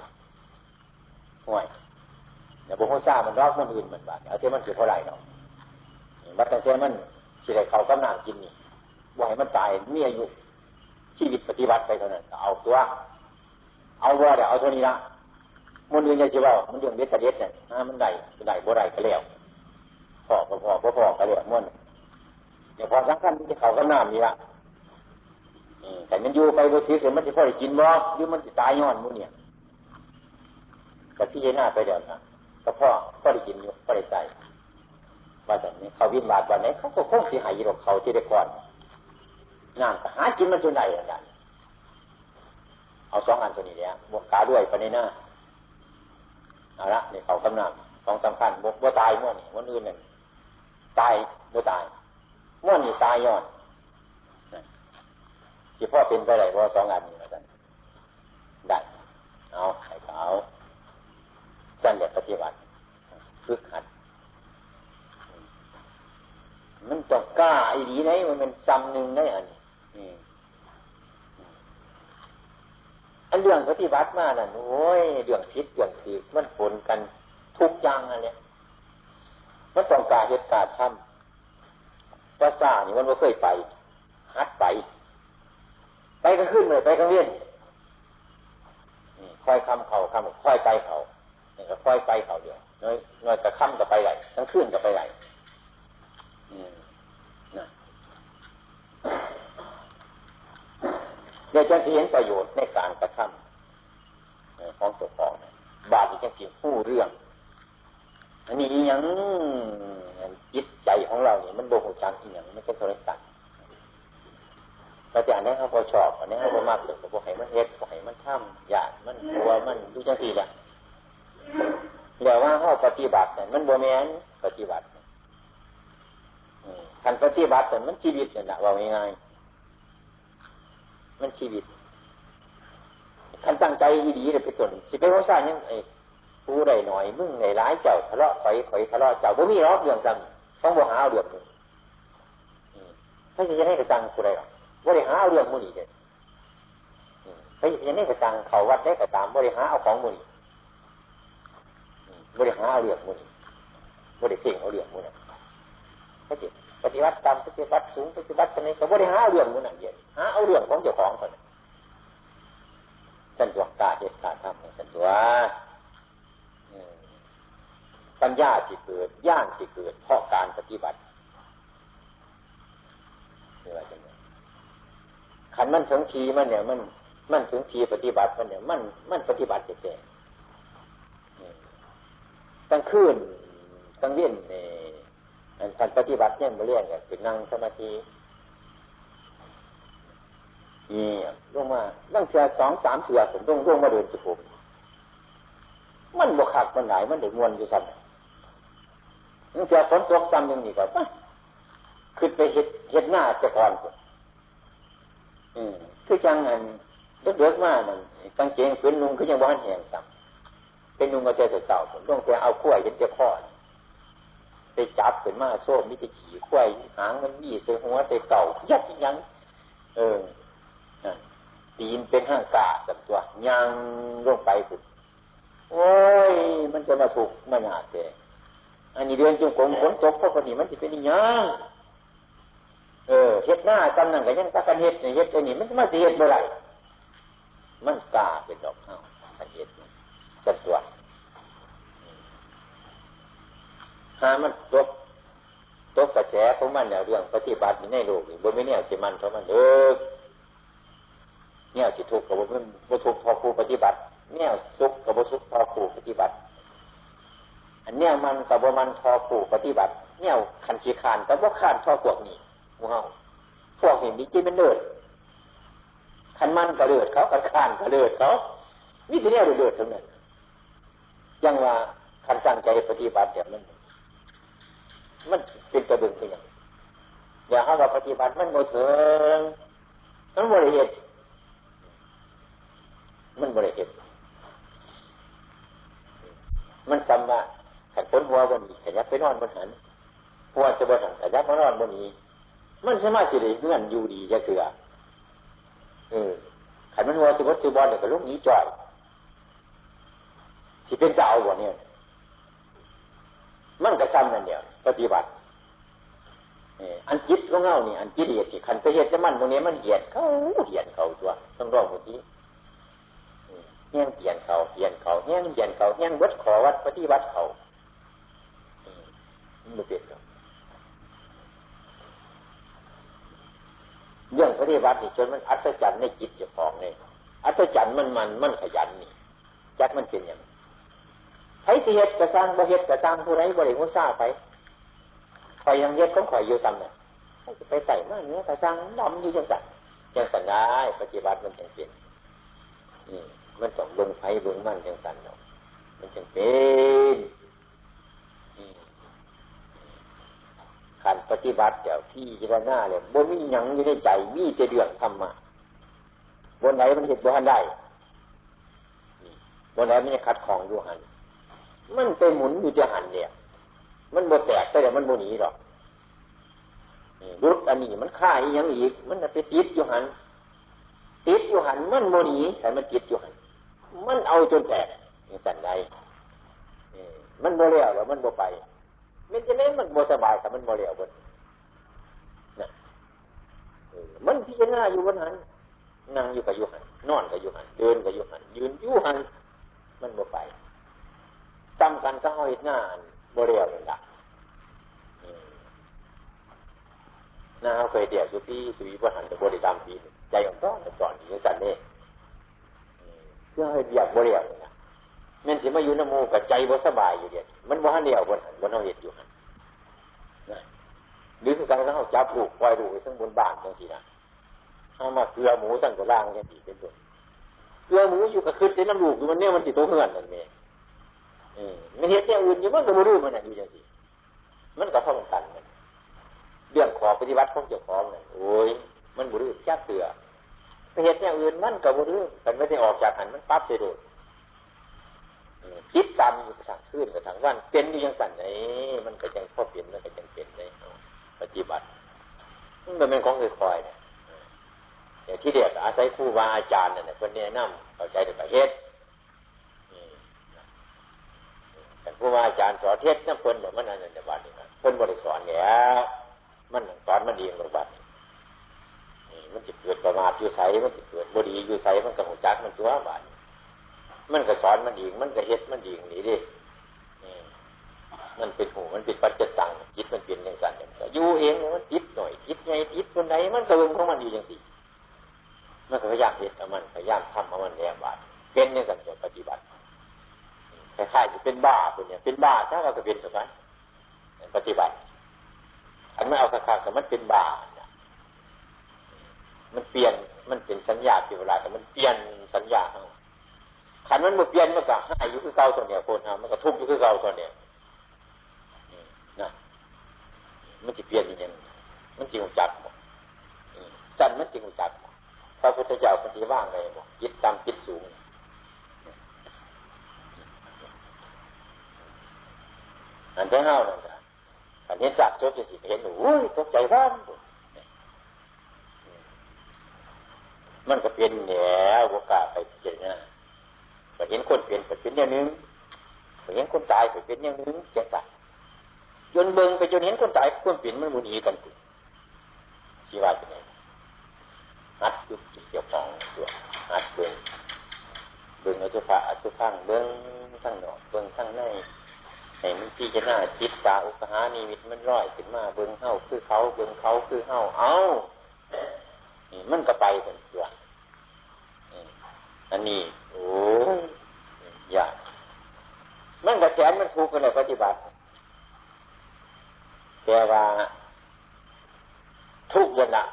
ห่วยเนี่ยบุคคลทราบมันรอกมันอื่นมันบาดเอาเท่มันคือเท่าไรเนาะวัดแต่เท่มันสิได้เขาข้าวหนามกินนี่บ่ให้มันตายมีอายุชีวิตปฏิบัติไปเท่านั้นเอาตัว เอาว่าแต่เอาเท่านี้ละมันอื่นยังจะว่ามันเรื่องเด็ดกระเด็ดเนี่ยมันได้ได้บ่ได้ก็แล้ว พอพอพอพอพอก็เลยมันเดี๋ยวพอสำคัญที่เขาก็น้ำนี่ละแต่มันอยู่ไปบนสีเสร็จมันจะพอได้กินบ่หรือมันจะตายย้อนมูเนี่ยแต่พี่หน้าไปเดี๋ยวนะก็พ่อพ่อได้กินอยู่พ่อได้ใส่ว่าแต่นี้เขาวินบาดวันไหนเขาก็คงเสียหายอยู่กับเขาที่ได้ก่อนงานหากินมันจนไหนอะไรเอาสองอันตัวนี้เนี่ยบวกขาด้วยไปในหน้าเอาละเนี่ยเขากำนังสองสำคัญบวกว่าตายมั่วนี่มันอื่นหนึ่ง ตายบ่ตายเมื่อนี่ตายย้อนที่พ่อเป็นไปไหนพ่อสองอันนี้แล้วกันได้เอาไอ้ขาวสั้นแบบปฏิบัติฝึกหัด มันต้องกล้าไอ้ดีไหนมันเป็นซ้ำหนึ่งได้อันนี้อันเรื่องปฏิบัติมาน่ะโอ้ยเรื่องพิษเรื่องผิดมันผลกันทุกอย่างอันเนี้ย มันต้องการเหตุการณ์ทำภาษานี่มันไม่เคยไปฮัดไป ไปก็ขึ้นเลยไปก็เวียนคอยคำเขาคำคอยไปเขาเนี่ยก็คอยไปเขาเดียวน้อยน้อยแต่ค่ำก็ไปไหลทั้งขึ้นก็ไปไหลเดี๋ยวจะเห็นประโยชน์ในการกระทำของตัวของบาปจะเสียผู้เรื่อง อันนี้ยังจิตใจของเราเนี่ยมันโบหูจักอย่างไม่ใช่โทรศัพท์แต่อันนี้เขาพอชอบอันนี้เขาพอมากเลยพอให้มันเฮ็ดพอให้มันทำอยากมันกลัวมันดูจังสี่แหละเดี๋ยวว่าเขาปฏิบัติเนี่ยมันโบแมนปฏิบัติการปฏิบัติเนี่ยมันชีวิตเนี่ยนะว่าง่ายมันชีวิตคันตั้งใจดีๆเลยไปจนสิไปว่าสร้างยังไง ผู้ใดหน่อย มึงในร้ายเจ้าทะเลาะไฟไฟทะเลาะเจ้าบ่มีรอกเรื่องจังต้องบ่หาเอาเรื่องนี้ถ้าจะให้กระสังผู้ใดหรอกบ่ได้หาเอาเรื่องมูนี่เลยถ้าจะให้กระสังเขาวัดได้กระตามบ่ได้หาเอาของมูนี่บริหารเอาเรื่องมันบริเพ่งเอาเรื่องมันก็จิปฏิบัติตามปฏิบัติสูงปฏิบัติตรงนี้ก็บริหารเอาเรื่องมันนั่นเย็นหาเอาเรื่องของเจ้าของคนสันตัวกาเหตุการทำสันตัว ปัญญาที่เกิดย่างที่เกิด เพราะการปฏิบัตินี่ว่าจังไงขันมันถึงทีมันเนี่ย มันมันถึงทีปฏิบัติมันเนี่ย มันมันปฏิบัติเจ๊ตั้งคืนตั้งเวียนเนี่ยการปฏิบัติเนี่ยมาเรียกเนี่ยเป็นนั่งสมาธินี่ลงมาตั้งเทือสองสามเทือผมต้องลงมาเดินจุผมมันบวขัดมันไหนมันเดือดมวนอยู่ซ้ำ ตั้งเทือฝนตกซ้ำยังนี่ก็ขึ้นไปเห็ดเห็ดหน้าจะก่อนอืมคือจังอันเดือดมานั่นกางเกงขึ้นลุงก็ยังบ้านแห้งซ้ำเป็นลุงก็เจอเสาผมต้องไปเอาขั้วเห็ดเจ้าข้อไปจับเป็นมาโซ่มิตรขี่ขั้วหางมันยี่เสือหัวเตะเก่ายัดยัง เออตีนเป็นห้างกาสัตัวยังลงไปสุดโอ้ย มันจะมาถูกมันหาแต่ อันนี้เดือนจุงกงฝนตกพราะคนนี้มันจะเป็นยังเออเฮ็ดหน้าจำนั่งกันยังตะกันเฮ็ดเนี่ยเฮ็ดอันนี้มันมาเฮ็ดเมื่อไรมันกาเป็นดอกเท้ากันเฮ็ดสัตัวหามันตกตกกระแสของมันเนี่ยเรื่อง ปฏิบัติในโลกนี่บนไม่เนี่ยสิมันเพราะมันเออเนี่ยสิทุกข์กับว่าบ่ทุกข์พอครูปฏิบัติเนี่ยสุขกับบ่สุขพอครูปฏิบัติ อันเนี่ยมันกับว่ามันพอครูปฏิบัติเนี่ยขันขีขานกับว่าขานทอพวกนี้ว้าวพวกนี้มีจิตเป็นเลิศขันมันกระเลิดเขาขันขานกระเลิดเขาวิธีเนี่ยเลิศทั้งนั้นยังว่าขันตั้งใจปฏิบัติแบบนั้นมันเป็นกระเบื้องเพียงอย่าให้เราปฏิบัติมันโมเถิงมันบริเหตุมันบริเหตุมันซ้ำว่า ขันพ้นหัวบนนี้ขยับไปนอนบนหันหัวจะบนหันขยับมานอนบนนี้ มันสามารถสิริเงื่อนอยู่ดีจะเกลือเออขันมันหัวสิบวัตสิบอลเนี่ยกับลูกนี้จ่อยที่เป็นเจ้าบ่เนี่ยมันก็ซ้ำนั่นเดียวปฏิบัติอันจิตของเงานี่อันจิตเหยียดขันไปเหยียดจะมันตรงนี้มันเหยียดเขาเหยียดเขาตัวต้องรองคนนี้เงี้ยเปลี่ยนเขาเปลี่ยนเขาเงี้ยเปลี่ยนเขาเงี้ยวัดขอวัดปฏิวัติเขา ไม่เปลี่ยนเขาเรื่องปฏิวัตินี่จนมันอัศจรรย์ในจิตเจ้าของเนี่ยอัศจรรย์มันมันมันขยันนี่จักมันเป็นอย่างใครสิเหตุกระซังบ่เหตุกระซังผู้ไรบริโภคซาไปคอยยังเย็ดของคอยอยู่ซ้ำเนี่ยไปใส่มาเนื้อกระซังดำอยู่จังสันจังสันได้ปฏิบัติมันจังเป็นมันต้องลงไฟเบื้องมันจังสันเนาะมันจังเป็น ขันปฏิบัติเดี๋ยวพี่จะหน้าเลยบนมีหยังอยู่ในใจมีจะเดือดทำมาบนไหนมันเห็นบ่ทันได้บนไหนมันจะคัดของอยู่หันมันไปหมุนอยู่จะหันเนี่ย มันโบแตกแต่มันโบหนีหรอกรุดอันนี้มันฆ่าอีกยังอีก มันไปติดอยู่หันติดอยู่หันมันโมหนีแต่มันติดอยู่หันมันเอาจนแตกอย่างสันใดมันโมเลี้ยวแล้วมันโมไป มันจะเล่นมันโมสบายแต่มันโมเลี้ยวบนนะมันพิจารณาอยู่บนหันนั่งอยู่กับอยู่หันนอนกับอยู่หันเดินกับอยู่หันยืนอยู่หันมันโมไปจำกันก็เอาหตุงานบริเวณละน้าเคยเดียวสุปีสุวีปหันแต่บริกรรมปีใจของต้อนก่อนอยู่สันนี่เพื่อให้เดียบบริเวณนะ แม่นสิมาอยู่น้ำมูกับใจบ่สบายอยู่เดียมันบ่หันเดียวบนหันบนเอาเหตุอยู่หันหรือคือการเขาจับลูกปล่อยลูกไปทั้งบนบ้านจังสีนะเอามาเกลือหมูสั่งกับล่างจังสีเป็นต้นเกลือหมูอยู่กับคืนในน้ำลูกอยู่มันเนี่ยมันสิโตเหือนนั่นเองมันเห็นอย่างอื่นอยู่มันก็ไม่รู้มันอยู่อย่างสิมันก็ท่องกันมันเรื่องขอปฏิบัติของเจ้าของเนี่ยโอ้ยมันบุรุษชักเตือไปเห็นอย่างอื่นมันก็บุรุษมันไม่ได้ออกจากหันมันปั๊บไปโดด คิดตามอยู่สั่งขึ้นกับทางวันเป็นอยู่ยังสั่นไหนมันก็ยังพ่อเปลี่ยนมันก็ยังเป็นในปฏิบัติมันเป็นของคอยๆเนี่ยอย่างที่เด็กอาศัยครูบาอาจารย์เนี่ยคนแนะนำเขาใช้แต่ประเฮ็ดผู้ว่าอาจารย์สอนเทศน้ำเพิ่นแบบมันนั่นจะบาดนี่เพิ่นบริสอนแล้วมันสอนมันดีกว่าบาดนี่มันจะเกิดประมาทอยู่ใสมันจะเกิดบดีอยู่ใสมันก็หูจักมันตัวบาด มันก็สอนมันดีมันก็เฮ็ดมันดีนี่ดิมันเป็นหูมันเป็นปัจจตังจิตมันเป็นอย่างสั่นอย่างอยู่เองมันจิตหน่อยจิตไงจิตคนไหนมันก็เรื่องของมันอยู่อย่างสี่มันก็พยายามเฮ็ดเอามันพยายามทำเอามันแนวบาดเป็นอย่างสั่นจะปฏิบัติคล้ายๆจะเป็นบ้าคนเนี่ยเป็นบ้าใช่เราก็เป็นสักไหมปฏิบัติอันไม่เอาคักๆแต่มันเป็นบ้ามันเปลี่ยน มันเป็นสัญญาเวลาแต่มันเปลี่ยนสัญญาขาขั นมันมาเปลี่ยนมันก็หายอยู่คือเก่าส่วนเนี่ยคนทำมันก็ทุกข์อยู่คือเก่าส่วนเนี่ยนะมันจะเปลี่ยนอย่างนี้มันจริงจักสั้นมันจริงจักพระพุทธเจ้าปฏิว่างไงบอกจิตตามจิตสูงอันที่ห้านั่นนะอันนี้สักจบจะสิเห็นโอ้ยตกใจร้อนมันก็เป็นแหน่โอกาสไปเจอหน้า ไปเห็นคนเปลี่ยนไปเป็นอย่างนึงไปเห็นคนตายไปเป็นอย่างนึงเจ็บปะจนเบิ่งไปจนเห็นคนตายคนเปลี่ยนมันมุนีกันกูชีวาเป็นไงหัดยุบจิตเจ้าของตัวหัดเบิ่งเบิ่งอสุภะอสุพังเบิ่งทั้งนอกเบิ่งทั้งในให้มันพี่จะหน้าจิตตาอุปหานีมิตมันร้อยขึ้นมาเบิ่งเฮาคือเขาเบิ่งเขาคือเฮาเอ้านี่มันก็ไปเป็นตัวอันนี้ โอ้ยากมันกระแสมันถูกกันเลยปฏิบัติแต่ว่าทุกอย่างละ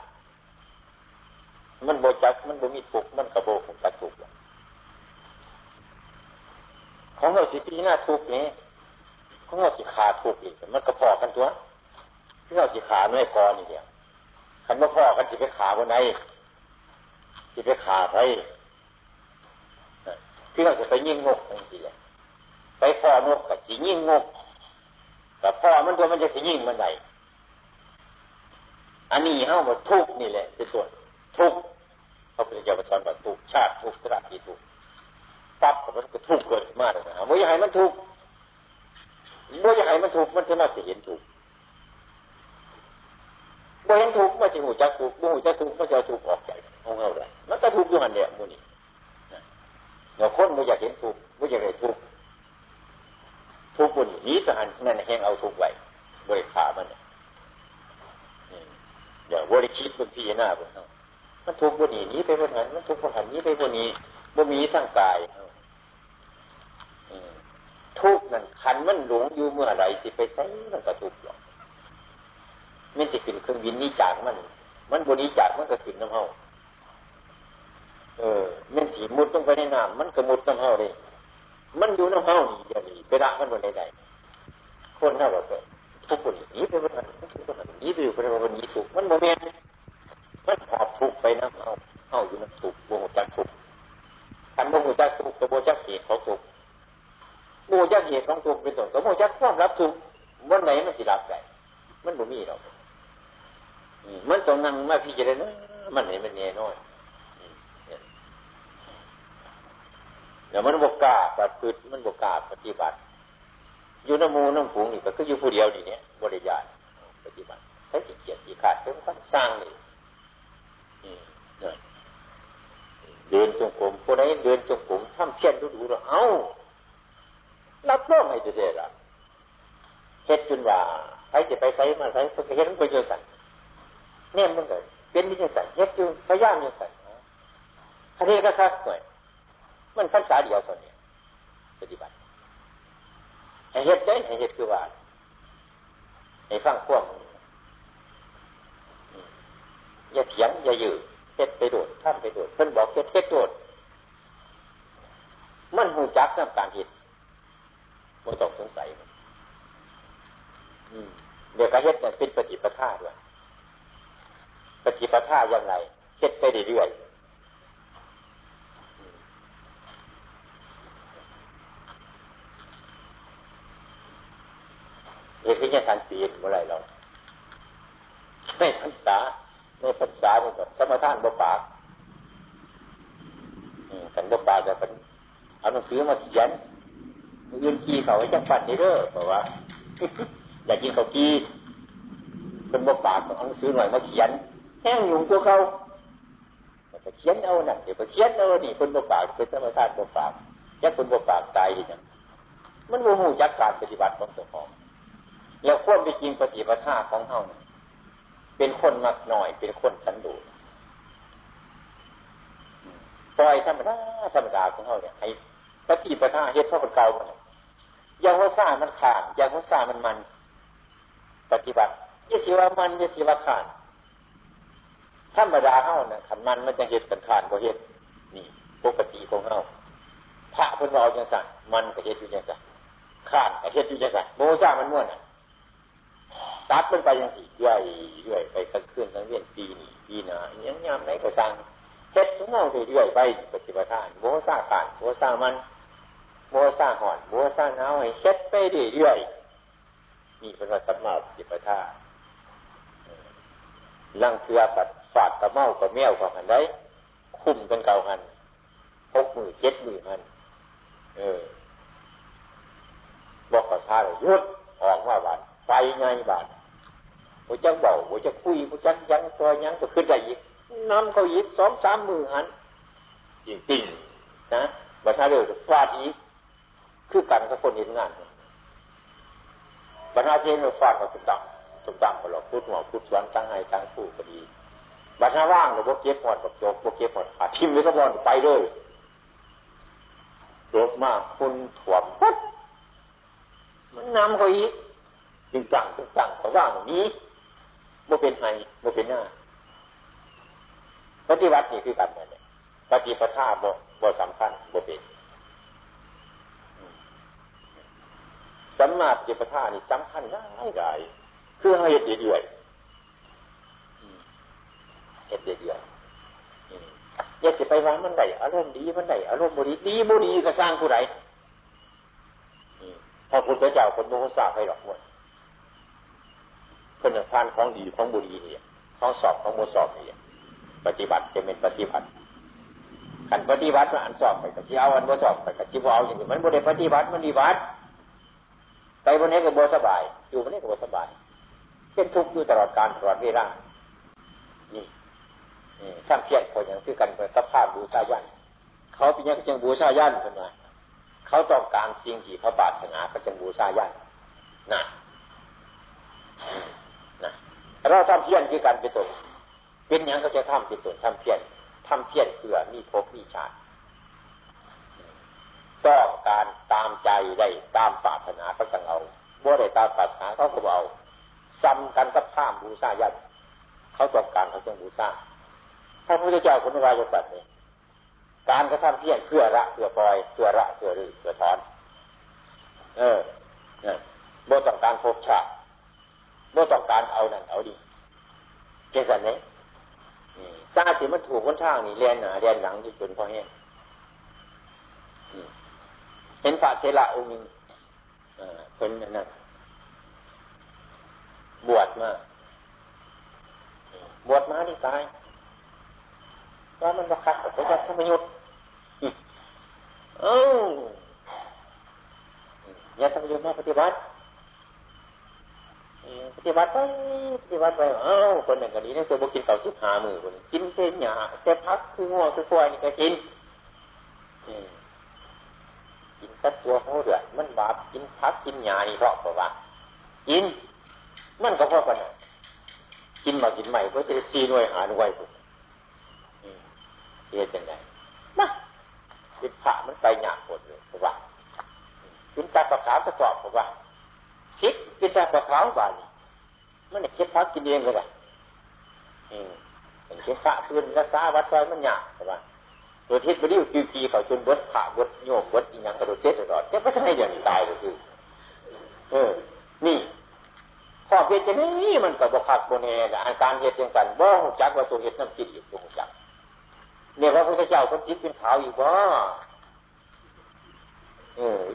มันโบจักมันโบมีทุกมันกระโบกจักทุกของเราสิปีหน้าทุกนี้ของเราสิขาทุกอีกมันกระพอกันตัวที่เราสิขาไม่พอนี่เดียวคันว่าพ่อกันสิไปขาบนไหนสิไปขาไป ที่เราจะไปยิ่งงกจังสิไปพ่อนกกับสิยิ่งงกแต่พ่อมันตัวมันจะสิยิ่งมันไหนอันนี้เฮาหมดทุกนี่แหละเป็นส่วนทุกเขาเป็นเจ้าประสานแบบทุกชาติทุกสระที่ทุกปั๊บมันก็ทุกเกิดมากเลยนะไม่อยากให้มันทุกไม่อยากให้มันทุกมันจะมาจะเห็นทุกบ่เห็นทุกมันจะหูจักทุกบ่หูจักทุกมันจะทุกออกใจของเราเลยมันก็ทุกอยู่หันเนี่ยมูนี่ เราคนไม่อยากเห็นทุกไม่อยากเห็นทุกทุกคนนี้ก็หันนั่นแหงเอาทุกไว้บริขามันเนี่ยอย่าบริคิดบนพี่หน้าบนเขามันทุกบนนี้นี้ไปบนหันมันทุกบนหันนี้ไปบนนี้บ่มีทั้งกายทุกนั่นขันมันหลงอยู่เมื่อไรสิไปใส่มันก็ทุกหรอกมันจะขึ้นเครื่องบินนี้จากมัน มันบนี้จากมันก็ขึ้นน้ำเฮา เออมันสีมุดต้องไปในน้ำมันก็มุดน้ำเฮาเลยมันอยู่น้ำเฮานี่อย่างนี้ไปละมันบนใดๆคนเท่าแบบทุกคนนี้ไปบนนั้นทุกคนนี้ไปบนนี้ถูกมันโมเมนมันหอบทุกไปน้ำเฮาเฮาอยู่น้ำถูกโมจักทุกขันโมจักทุกกับโมจักเหตุของทุกโมจักเหตุของทุกเป็นต้นกับโมจักความรับทุกวันไหนมันสิรับได้มันบ่มีหรอกมันต้องนั่งมาพิจารณามันเห็นมันแน่น้อย เดี๋ยวมันบกกาปฏิบัติมันบกกาปฏิบัติอยู่น้ำมูน้ำผงนี่ก็คืออยู่ผู้เดียวนี่เนี่ยบริยานปฏิบัติใช้เกียรติขาดเป็นคนสร้างนี่เดินจงกรมผู้ใดเดินจงกรมทำเพี้ยนดูดูเราเอารับรองให้จะเสียละเฮ็ดจนว่าใครจะไปใส่มาใส่ก็เฮ็ดมันไปเจอสั่งเนี่ยมันก็เป็นที่จะสั่งเฮ็ดอยู่พยายามจะสั่งคดีก็คักหน่อย มันพันษาเดียวส่วนนี้ปฏิบัติให้เฮ็ดได้ให้เฮ็ดคือว่าให้ฟังควบอย่าเถียงอย่ายืดเฮ็ดไปโดดท่านไปโดดเพิ่นบอกเฮ็ดเฮ็ดโดด มันหูจักน้ำการเฮ็ดไม่ต้องสงสัยเดี๋ยวการเฮ็ดเนี่ยเป็นปฏิปทาด้วยปฏิปทายังไงเฮ็ดไปเรื่อย เหตุที่จะทันปีนเมื่อไรเราในพรรษาในพรรษามันก็สมทานบ่ปากกันบ่ปากแต่เป็นเอาหนังสือมาเขียนยืนกีเขาไว้จังปันนี่เด้อบอกว่าอยากกินเขากีเป็นบกปากเอาซื้อหน่อยมาเขียนแห้งอยู่ตัวเขาจะเขียนเอาหนักเดี๋ยวไปเขียนเอานี่คนบกปากเป็นธรรมชาติบปากจะคนบกปากตายอย่างมันโมโหจักการปฏิบัติของตัวของ แล้วควบไปจริงปฏิบัติท่าของเขาเป็นคนมักหน่อย เป็นคนสันโดษปล่อยธรรมดาธรรมดาของเขาเนี่ยให้ปฏิปทาเฮ็ดเท่ากับเก่าเนี่ยยังว่าซ่ามันขาดยังว่าซ่ามันมัน ปฏิบัติยี่สิว่ามันยี่สิว่าขาดธรรมดาเฮาเนี่ยขันมันมันจะเฮ็ดกันขาดก็เฮ็ดนี่ปกติของเฮาพระเพิ่นว่าเอาจังสั่นมันก็เฮ็ดอยู่จังสั่นขาดก็เฮ็ดอยู่จังสั่นโมซ่ามันม่วนอะ ตัดมันไปยังสี่เรื่อยเรื่อยไปสักคืนสักเวียนปีนี่ปีหน้ายังยามไหนก็สั่งเฮ็ดของเฮาเรื่อยไปปฏิบัติทานโมซ่าขาดโมซ่ามันโมซ่าห่อนโมซ่าหนาวให้เฮ็ดไปเรื่อยนี่เป็นว่าสัมมาปฏิปทาลังเทือปัดฝาดกระเมากับแมวกับหันได้ คุ้มกันเก่าหันหกมือเจ็ดมือหันเออบอกกับชาเลยยุดออกมาบาดไปไงบาด ผจังเบาผจะคุยผจังยังตัวยังจะขึ้นได้อีกน้ำเขาอีกสองสามมือหันจริงจริงนะบัดนาเลยฟาดอีกคือกันกับคนเห็นงานบัดนาเจนฟาดกับตุกตังตุกตังก็หลอกพูดหัวพูดสวนตั้งให้ตั้งผู้ก็ดีบัดนาว่างเราพวกเก็บหมดบักโจกพวกเก็บหมดอาทิมไว้ก็บอลไปเลยโจกมากคุณถ่วมปุ๊บมันนำเขาอีกจึงจังจึงจังเขาว่างนี้ โมเป็นไห้โมเป็นหน้าปฏิวัตินี่คือกันเนี่ยปฏิปทาบ่บ่สำคัญบ่เป็นสัมมาปฏิปทานี่สำคัญได้หลายคือให้เหตุเดียวเหตุเดียวอย่าจะไปวามันไหนอารมณ์ดีมันไหนอารมณ์บุรีดีบุรีก็สร้างผู้ใดพระพุทธเจ้าคนโมโหสาให้หรอกหมด คนหนึ่งพานของดีของบุรีเนี่ยของสอบของโมสอบเนี่ยปฏิบัติจะเป็นปฏิบัติขันปฏิบัติมันอันสอบไปกับที่เอาอันโมสอบไปกับที่เอาอย่างนี้มันบุได้ปฏิบัติมันดีบัติไปวันนี้ก็โมสบาย อยู่วันนี้ก็โมสบาย เป็นทุกข์อยู่ตลอดการตลอดเวลานี่สร้างเพียรคนอย่างที่กันเป็นสภาพบูชายันเขาเป็นยังจังบูชายันเป็นไงเขาต้องการสิ่งที่เขาปรารถนาเขาจังบูชายันนะนะ เราทำเพียรคือการเป็นตนเป็นอย่างเขาจะทำเป็นตนทำเพียรทำเพียรเพื่อมีภพมีชาติต้องการตามใจได้ตามปรารถนาเขาจังเอาบ่ได้ตามปรารถนาเขาก็เอาซ้ำกันกับข้ามบูชายันเขาต้องการเขาจังบูชาพระพุทธเจ้าคุณวายสัตว์เนี่ยการกระทำเพียรเพื่อละเพื่อปล่อยเพื่อละเพื่อรื้อเพื่อถอน เออเนี่ยโบต้องการพบชาติ บต้องการเอานั่นเอาดีเจสันเนี่ยซาสิมันถูกคนทางนี่เรียนหนาเรียนหลังที่จนพอแห้งเห็นพระเทระองค์นึงเป็นนั่นบวชมา บวชมาที่ตายว่ามันประคัดกับพระธรรมยุทธ์เอ้าอย่าทำยุทธ์มาปฏิบัติ ปฏิบัติไปปฏิบัติไปเอ้าคนหนึ่งกันนี้เนี่ยตัวบกินเก่าสิบหามือคนกินเส้นหยาแต่พักคือหัวคือควายนี่ก็กินกินสัตตัวเขาเดือดมันบาปกินพักกินหยานี่ชอบเพราะว่ากินมันก็พอกันกินมากินใหม่ก็จะซีหน่วยหาหน่วยผมเสียจังไงนะเป็นพระมันไปหยาหมดเลยเพราะว่าเป็นตาประขาสะกอบเพราะว่า คิดเป็นตาประขาวบานมันเนี่ยคิดพักกินเองเลยอะอืมเป็นคิดพระคืนรักษาวัดซอยมันหยาบเพราะว่าตัวทิศไปดิ้วปีปีเขาจนบดขาบดโยกบดอีหยังกระโดดเช็ดตลอดจะไม่ใช่อย่างตายเลยคือเออ นี่ข้อเพียรจะนี่มันกับบคักโบเน่อาการเหตุยังกันบ่หจักว่าตัวเหตุน้ำจิตอีกตัวจักเนี่ยพระพุทธเจ้าคนจิตเป็นขาวอยู่บ่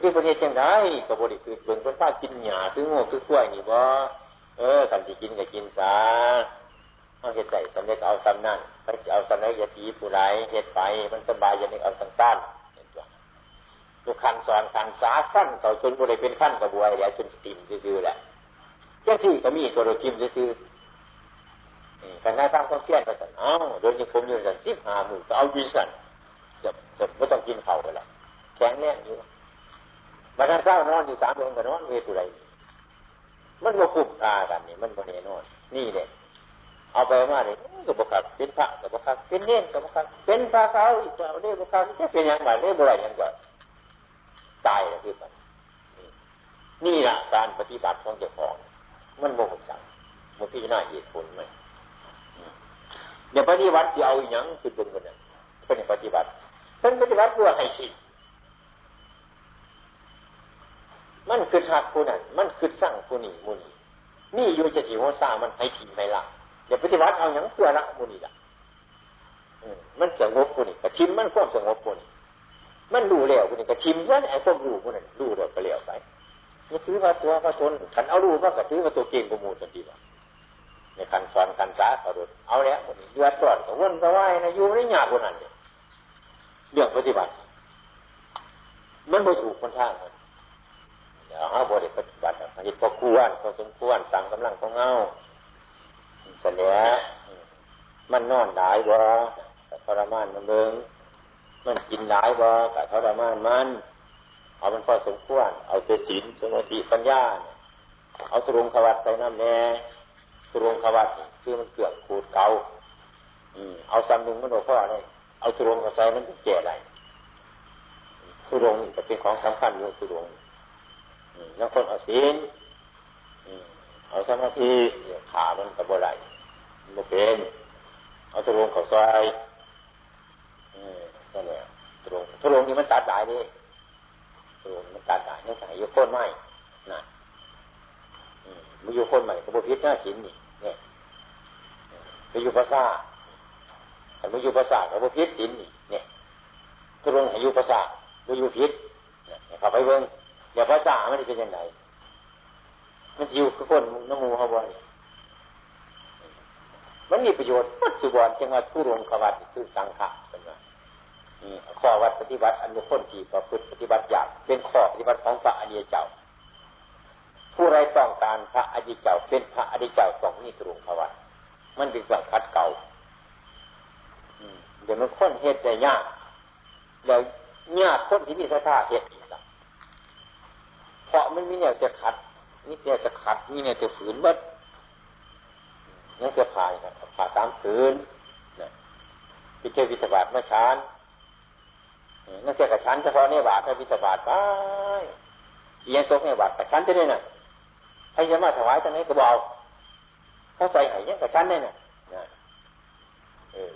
ที่ประเทศจังไดก็บริสุทธิ์เบิ่งคนฟ้ากินหญ้าคืองูคือกล้วยนี่บ่เออสันติกินก็กินซะเอาเห็ดใส่สำเร็จเอาสำนั่นไปเอาสำเร็จยาตีผู้ไรเห็ดไปมันสบายอย่างนี้เอาสั้นๆเห็นตัวดูขันสอนขันสาขั้นต่อจนบริเป็นขั้นกระบวยเดี๋ยวจนสติมซื่อแหละเจ้าที่ก็มีตัวเราทิมซื่อกันได้ตั้งต้องเพี้ยนไปสั่นอ้าวโดยยังผมอยู่สันสิบห้าหมื่นก็เอาวิสันจะจะไม่ต้องกินเข่าไปละแข็งแน่อยู่ มาถ้าเศร้านอนอยู่สามเดือนก็นอนเวทุไรมันมาคุ้มตากันนี่มันมาเนนอน นี่เนี่ยเอาไปมาเลยกับบกักเป็นพระกับบกักเป็นเน่นกับบกักเป็นพระเขาอีกจะเรียกบกักจะเป็นยังไงเรียกบุไรยังก่อนตายแล้วคือมันนี่แหละการปฏิบัติของเจ้าของมันโมโหสั่งมันพิจารณาเหตุผลไหมเดี๋ยวปฏิบัติจะเอาอย่างคือเป็นคนนั้นเป็นปฏิบัติเป็นปฏิบัติเพื่อให้คิด มันคือทักผู้นั้นมันคือสร้างผู้นี้มุนีนี่อยู่จะจีวสร้างมันให้ถิ่นให้ละเดี๋ยวปฏิบัติเอาอย่างเพื่อละมุนีละมันสงบผู้นี้กระทิมมันควบสงบผู้นี้มันรู้แล้วผู้นี้กระทิมยันไอ้ควบรู้ผู้นั้นรู้แล้วก็เลี้ยวไปนี่ถือว่าตัวพระชนขันเอารู้ว่าก็ถือว่าตัวเก่งกว่ามูลทันทีว่าในขันสอนขันสากระโดเอาแล้วคนนี้เดือดร้อนก็วนก็ว่ายนะอยู่ไม่ยากคนนั้นเนี่ยเรื่องปฏิบัติ มันไม่ถูกคนทางมัน เดี๋ยวเอาบริปฏิบัติเหตุพอควรพอสมควรตามกำลังของเงาเสนอมันนอนได้บ่ทรมานมันเบิงมันกินได้บ่แต่ทรมานมัน เอามันพอสมควร เอาเจศีลสมาธิปัญญา เอาสรุงขวัดใส่น้ำแน่สรุงขวัดคือมันเกือบขูดเกาอืมเอาซ้ำลุงมันโดพ่อเลยเอาสรุงกับใส่มันจะแก่ได้สุรงจะเป็นของสำคัญอยู่สุรง แล้วคนเอาศีลเอาสมาธิขามันกับบ่ไรมันเป็นเอาสุรงเขาซอยนั่นแหละสุรงสุรงนี่มันตัดสายนี่สุรงมันตัดสายนี่ใส่ยกโคนไม้นะมืออยู่คนใหม่กระบพิษหน้าศีลนี่เนี่ยไปอยู่ภาษาแต่มือยู่ภาษากระบพิษศีลนี่เนี่ยสุรงอายุภาษาบ่อยู่พิษเขาไปเบิ่ง เดี๋ยวภาษามันจะเป็นยังไงมันอยู่กับคนน้ำมูเขาบ่อยมันมีประโยชน์มัดสุบอนจังว่าทุรงขวัตคือสังขะเป็นว่าข้อวัดปฏิบัติ อันบุคคลที่ประพฤติปฏิบัติอยางเป็นข้อปฏิบัติของพระอริยเจ้า ผู้ไรต้องการพระอริยเจ้า เป็นพระอริยเจ้าต้องนี่ทุรงขวัตมันเป็นสังคัดเก่าเดี๋ยวมันค้นเหตุได้ยากเดี๋ยวญาติคนที่มีศรัทธาเหตุ เพราะมันมีแนวจะขัดนี่แนวจะขัดมีแนวจะฝืนบัดนั่จะผ่านครับผ่าตามฝืนนะพิเจวิตบาทมาชานนั่นจะกระชั้นเฉพาะเนี่ยบาทถ้าวิตบาทไปเอียงตกเนี่ยบาทกระชั้นจะได้น่ะให้จะมาถวายตรงนี้ก็บอกเขาใส่ไห้เนี่ยกระชั้นได้น่ะเออ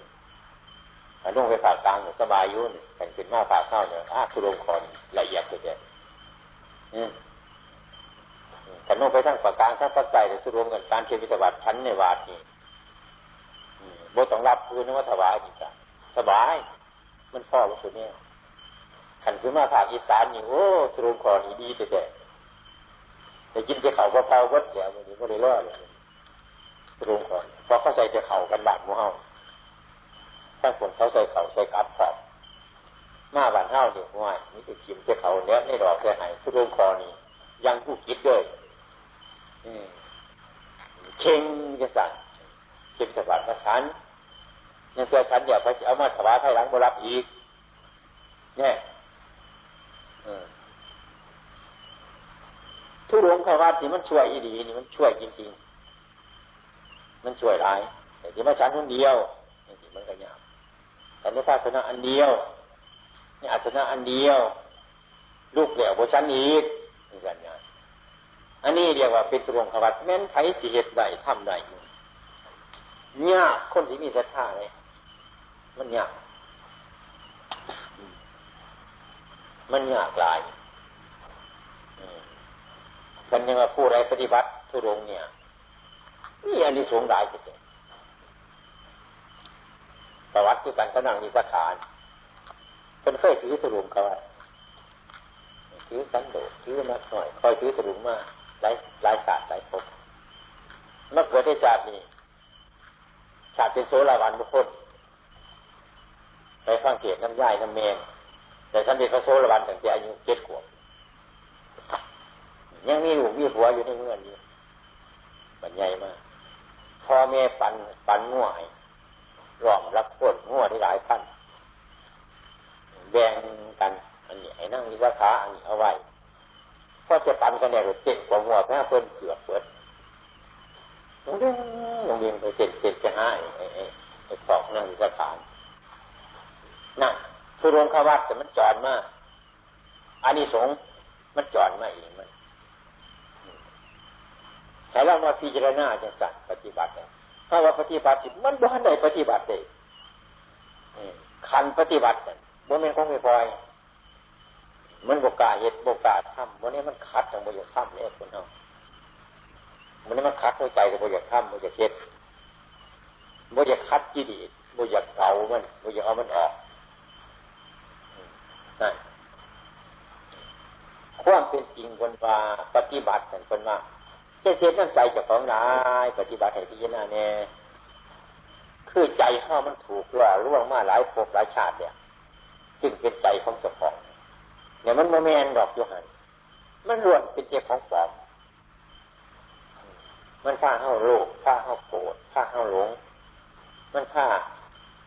ลงไปฝากกลางสบายยุ่นแต่งเป็นหน้าฝากเข้าเนี่ยอ้าคุลงคอนละเอียดเลยเด็ด แต่ลงไปทั้งฝากกลางทั้งฝากใจแต่สุรวมกันการเชียวิตวัตชั้นในวาดนี่บต้องรับคืนนวัตถวายอีกอะสบาย มันพ่อวัสุเนี่ยขันขึ้นมาภาคอีสานนี่โอ้สุรวมคอนี่ดีแต่แต่กินแต่เขาเผาวัดเดี๋ยวมันนี้ก็เลยรอดเลยสุรวมคอนเพราะเขาใส่แต่เขากันบาดมูเฮาถ้าคนเขาใส่เขาใส่กับขอบมาบานเท่านี่ว่านี่จะกิมจะเขาเนี้ยในดอกแค่ไหนทุรงคอนี่ยังผู้คิดด้วย เข่งจะสั่งเก็บสบัดมาฉันยังเจอฉันอย่าไปเอามาถวายให้หลังบรับอีกเนี่ยทุรงขวัดนี่มันช่วยอีดีนี่มันช่วยจริงๆ มันช่วยร้ายแต่ที่มาฉันคนเดียวนี่มันก็ยากแต่ในภาชนะอันเดียวนี่อาสนะอันเดียว ลูกเหลวโบชันอีกนี่สัญญา อันนี้เรียกว่าเป็นสรงขวัตแม้นไผสิเหตุใดทำใดเนี่ยคนที่มีศรัทธาเนี่ยมันยาก มันยากหลายกันยังว่าผู้ใดปฏิบัติทุรงเนี่ยนี่อันนี้สูงหลายจริงประวัติคือการกำลังมีสาขาเป็นเคยถือสรุงเขาไว้ถือสันโดษถือมาหน่อยคอยถือสรุงมาก หลายหลายศาสตร์หลายภพเมื่อเกิดได้ชาตินี้ชาติเป็นโซลาวันบุคคลไปฟังเกียรน้ำย่ายน้ำเมนแต่ท่านเป็นพระโสดาบันตั้งแต่อายุเจ็ดขวบยังมีลูกมีผัวอยู่ในเงื่อนอยู่บันใหญ่มากพ่อแม่ปันปันง่วให้รองรับโทษง่วที่หลายพันแบ่งกัน อันนี้ไอ้นั่งวิสาขาอันนี้เอาไว้ พอจะปันกันเนี่ยเจ็ดกว่าหัวแม่เพิ่นเกือบเปิดลงเรียนลงเรียนไปเจ็ดเจ็ดจะห้าไอ้ไอ้ไอ้ปอกนั่งสาขานนั่นทุรงขวัดแต่มันจอดมากอันนี้สงมันจอดมาเองมันแต่เรามาพิจารณาจังสัตว์ปฏิบัติเนี่ยถ้าว่าปฏิบัติมันบ้านไหนปฏิบัติได้คันปฏิบัติเนี่ยบ่แม่นของไม่พอย มันบกาเหตุบกาทำวันนี้มันคัดของบอยากทำเนี่ยคนเนาวันนี้มันคัดหัวใจกับบอยากทำบอยากเฮ็ดบอยากคัดจีดีบอยากเอามันบอยากเอามันออกนั่นความเป็นจริงคนว่าปฏิบัติกันคนว่าจะเสียน้ำใจจากของนายปฏิบัติให้พิจารณาเนี่ยคือใจเข้ามันถูกล่อล่วงมาหลายภพหลายชาติเนี่ย ซึ่งเป็นใจของเจ้าของ เนี่ยมันโมเมนดอกยูหันมันล้วนเป็นเจ้าของปลอมมันผ้าเข้าโลภผ้าเข้าโกรธผ้าเข้าหลง มันผ้า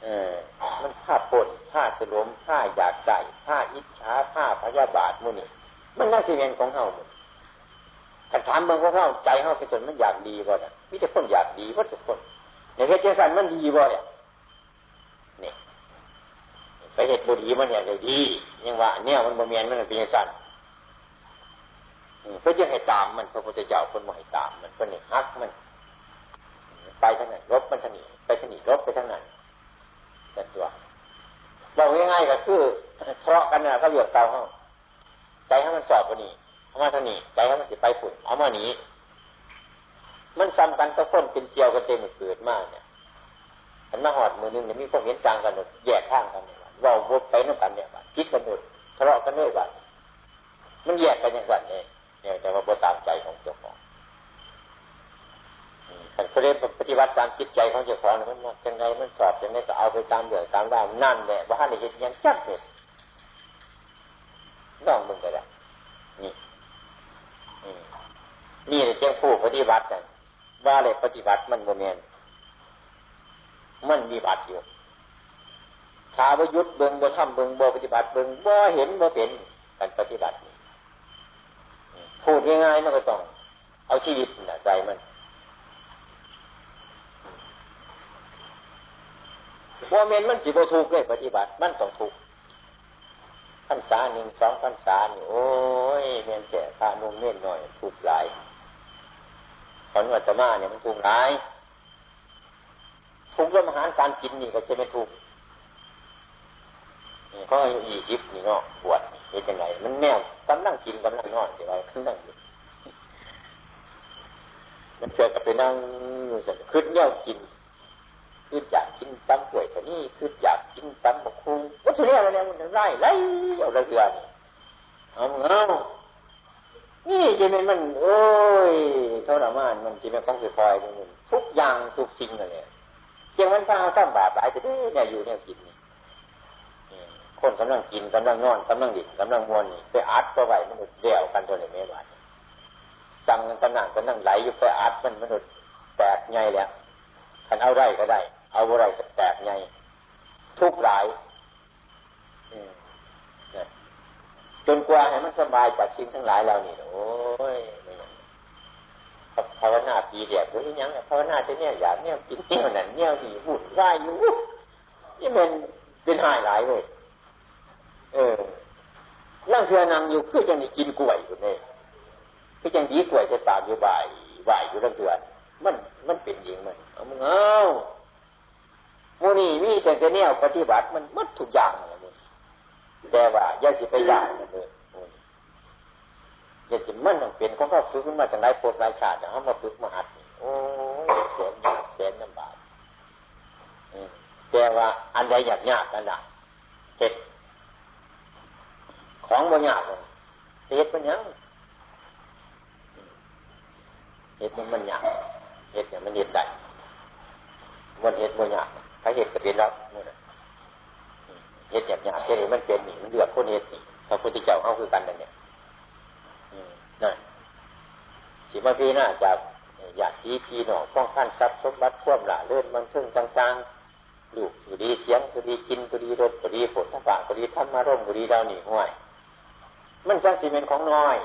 เออมันผ้าปนผ้าสลมผ้าอยากได้ผ้าอิจฉาผ้าพยาบาทมุนี่มันน่าสิเรียนของเฮาหมดถ้าถามเมืองของเฮาใจเฮาเป็นส่วนมันอยากดีบ่เนี่ยมิแต่คนอยากดีว่าทุกคนในเหตุจังสันมันดีบ่เนี่ย ไปเหตุบุรีมันอยากได้ดียังว่าเนี่ยมันบ่เมียนมันเป็นยังสันเพื่อจะให้ตามมันพระพุทธเจ้าคนบ่ให้ตามมันเพื่อนี่ฮักมันไปทางนั้นรบมันทางนี้ไปทางนี้รบไปทางนั้นจัดตัวบอกง่ายๆก็คือทะเลาะกันนะเขาเหยียบเตาเขาใจให้มันสอบว่านี้เอามาทางนี้ใจให้มันจะไปฝุ่นเอามานี้มันซ้ำกันตะคนเป็นเซียวกันเต็มเกิดมากเนี่ยมันมาหอดมือนึงเนี่ยมีความเห็นจางกันแยกข้างกันเนี่ย เราวกไปน้ำกันเนี่ยคิดกันหมดทะเลาะกันด้วยกันมันแยกกันอย่างสั่นเนี่ยเนี่ยแต่ว่าบ่ตามใจของเจ้าของแต่เขาเรียกปฏิบัติตามจิตใจของเจ้าของมันยังไงมันสอบยังไงก็เอาไปตามเดือดตามว่านั่นแหละว่าในเหตุยังจักเนี่ยน้องมึงก็ได้นี่นี่เจ้าผู้ปฏิบัติกันว่าเลยปฏิบัติมันโมเมนมันมีบัตรอยู่ ถาว่ายุดเบิงบ่ทำเบิงบ่ปฏิบัติเบิงบ่เห็นบ่เป็นการปฏิบัติพูดง่ายๆมันก็ต้อง เอาชีวิตน่ะใจมันโมเมนมันสิบ่ถูกเลยปฏิบัติมันต้องถูกพรรษาหนึ่งสองพรรษานี่โอ้ยเมียนแก่ข้านุ่มเม่นหน่อยถูกหลายผลวัตมาเนี่ยมันถูกหลายทุกเรื่องอาหารการกินนี่ก็จะไม่ถูก เขาอายุยี่สิบนี่เนาะปวดเห็นยังไงมันแนวกำลังกินกำลังนอนเดี๋ยวกำลังอยู่มันเกิดกับไปนั่งอยู่สักคืดเนี่ยกินคืดอยากกินตำป่วยตัวนี้คืดอยากกินตำบกคุงวัตถุเนี่ยอะไรเนี่ยมันไล่ไล่เอาเรื่องเอาเอานี่จะเป็นมัน โอ้ยทรมานมันจะเป็นของสืบคอยทุกอย่างทุกสิ่งเลยจียงมันพาเอาตั้งบาปหลายไปเนี่ยอยู่เนี่ยกินนี่ คนกำลังกินกำลังนอนกำลังดิ่กำลังมวนนี่ไปอัดไปไหวมันเดี่ยวกันตัวนี้ไม่ไหวสั่งกันนั่งกันนั่งไหลอยู่ไปอัดมันมันแตกไงแหละคันเอาได้ก็ได้ เอาอะไรก็แตกไงทุกหลายจนกว่าให้มันสบายจากสิ่งทั้งหลายแล้วนี่โอ้ยภาวนาปีเดียดหรือยังภาวนาจะเนี่ยอยากเนี่ยกินเนี่ยนั่นเนี่ยดีหุ่นว่าอยู่นี่มันเป็นหายหลายเลย เออนั่งเสือนำอยู่คือจะมีกินกล้วยอยู่เนี่ยคือจังดีกล้วยจะตามอยู่บ่ายบ่ายอยู่ทั้งเดือมันมันเป็นยิงมันเอามึงเอาโมนี่มีแต่จะเนี่ยปฏิบัติมันมัดทุกอย่างเลยแต่ว่าอย่าสิไปยากเลยอย่าจะมันต้องเป็นของเขาฝึกขึ้นมาจากไหนปวดหลายชาติจะเอามาฝึกมาหัดโอ้ยเสียนยากเสียนลำบากแต่ว่าอันใดอยากยากกันละเห็ด ของบางอย่างเห็ดมันยังเห็ดมันมันยากเห็ดเนี่ยมันเห็ดได้มันเห็ดบางอย่างถ้าเห็ดก็เป็นแล้วนี่นะเฮ็ดหยาบหยาบแค่นี้มันเป็นหนีมันเดือดคนเฮ็ดนี่พระพุทธเจ้าเขาคือกันนั่นเนี่ยนั่นสิมาพี่น้าจากอยากดีพีหนอป้องขั้นทรัพย์สมบัติควบหละเลื่อนมันซึ่งต่างๆลูกสุดีเสียงสุดีกินสุดีรสสุดีผลทั้งปากสุดีธรรมารมสุดีดาวหนีห้วย มันสังสีเมนของน้อย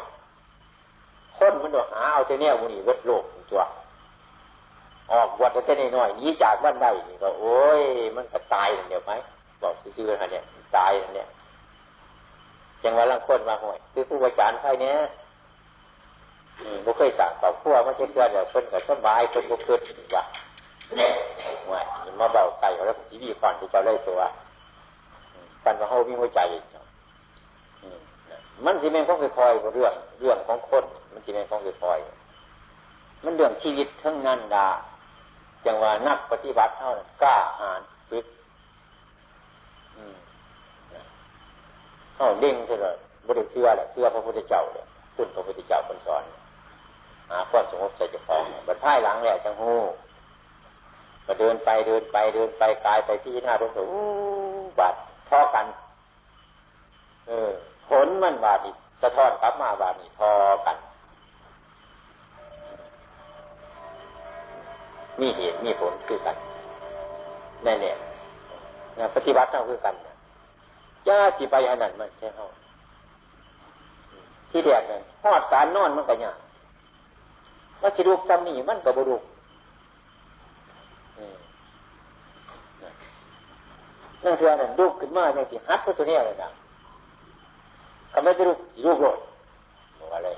คนมันต้องหาเอาเทเนี่ยมุนีเวทโลกตัว ออกวัดแต่น้อยนี้จากบ้านใดนี่ก็โอ้ย มันก็ตายเดี๋ยวไหมบอกซื่อๆฮะเนี่ยตายเนี่ยจังว่าลังคนมาห่วยคือผู้บริจารใครเนี้ยบุเคยสั่งต่อพวกมันจะเกิดเดี๋ยวเพิ่นก็สบายเพิ่นบุเกิดว่าว่ามาเบาไก่แล้วชีวิตก่อนที่จะเล่ตัวกันว่าเขามีหัวใจ มันสิเมนของคอยเรื่องเรื่องของคนมันสิเมนของคอยมันเรื่องชีวิตทั้งนั้นดาจังว่านักปฏิบัติเท่านั้นกล้าหาญฝึกเขาเด้งใช่ไหมบริเชื่อแหละเชื่อพระพุทธเจ้าเลยคุณพระพุทธเจ้าคนสอนหาความสงบใจจะฟองบัดพ่ายหลังแหละจังหูก็เดินไปเดินไปเดินไปกายไปที่หน้าตรงสูบาดท่อกัน เออ ผลมันบาดนี่สะท้อนกลับมาบาดนี่ทอกันมีเหตุมีผลคือกันแน่เนี่ยปฏิบัติเท่าคือกันย่าจีไปอันนั้นมันใช่เท่าที่แดดนั่นหอดการนอนมันก็ยากว่าสิรูปจำนี่มันก็บรูปนั่นคืออันนั้นรูปขึ้นมาอย่างที่ฮัดพระตัวนี้เลยนะ ก็ไม่ได้รูปรูปโลดบอกอะไร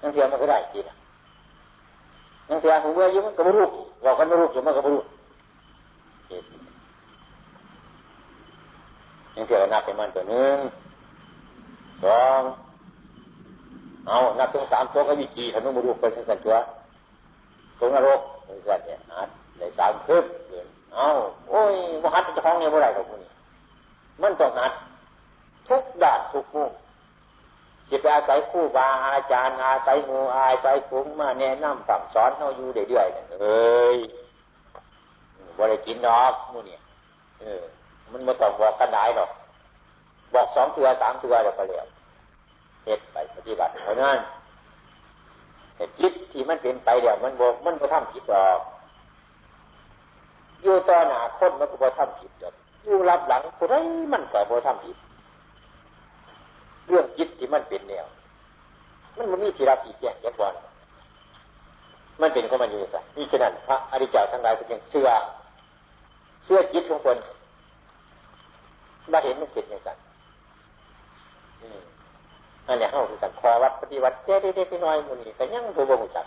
นั่นคือมันก็ได้จีนะนั่นคือผมเมื่อยุ่มันก็บรูปบอกกันบรูปอยู่มันก็บรูปนั่นคือนับเป็นมันตัวหนึ่งสองเอานับถึงสามตัวก็มีกี่ขนมบุรุษไปสันสันตัวตรงนรกสันเนี่ยอาในสามคืบเนเอาโอ้ยมหัดจะห้องเนี่ยเมื่อไรกับพวกนี้มันต้องหัด ทุกด้านทุกมุมจะไปอาศัยคู่บาอาจารย์ อาศัยงูอาศัยคุ้งมาแนะนำสั่งสอนเขาอยู่เรื่อยๆเอ้ยบริกินดอกมูเนี่ยเออ มันมาต้องบอกกันได้หรอก บอกสองเถือสามเถือเดี๋ยวก็เรียบเหตุไปปฏิบัติเพราะนั้นเหตุจิตที่มันเป็นไปเดี๋ยวมันบอกมันก็ทำผิดหรอกอยู่ต่อหน้าคนมันก็บ่ทำผิดหรอกอยู่รับหลังคนไรมันก็บ่ทำผิด เรื่องจิตที่มันเป็นแนวมันมันมีที่รับอีกแยกแยกบอลมันเป็นของมันอยู่สินี่ฉะนั้นพระอริยเจ้าทั้งหลายก็ยังเสื้อเสื้อจิตของคนมาเห็นมันเป็นอย่างนั้นอันนี้เข้าคือกันคอวัดปฏิวัติเจ๊เด็กๆน้อยมันนี่แต่ยังผู้บ่หูจัก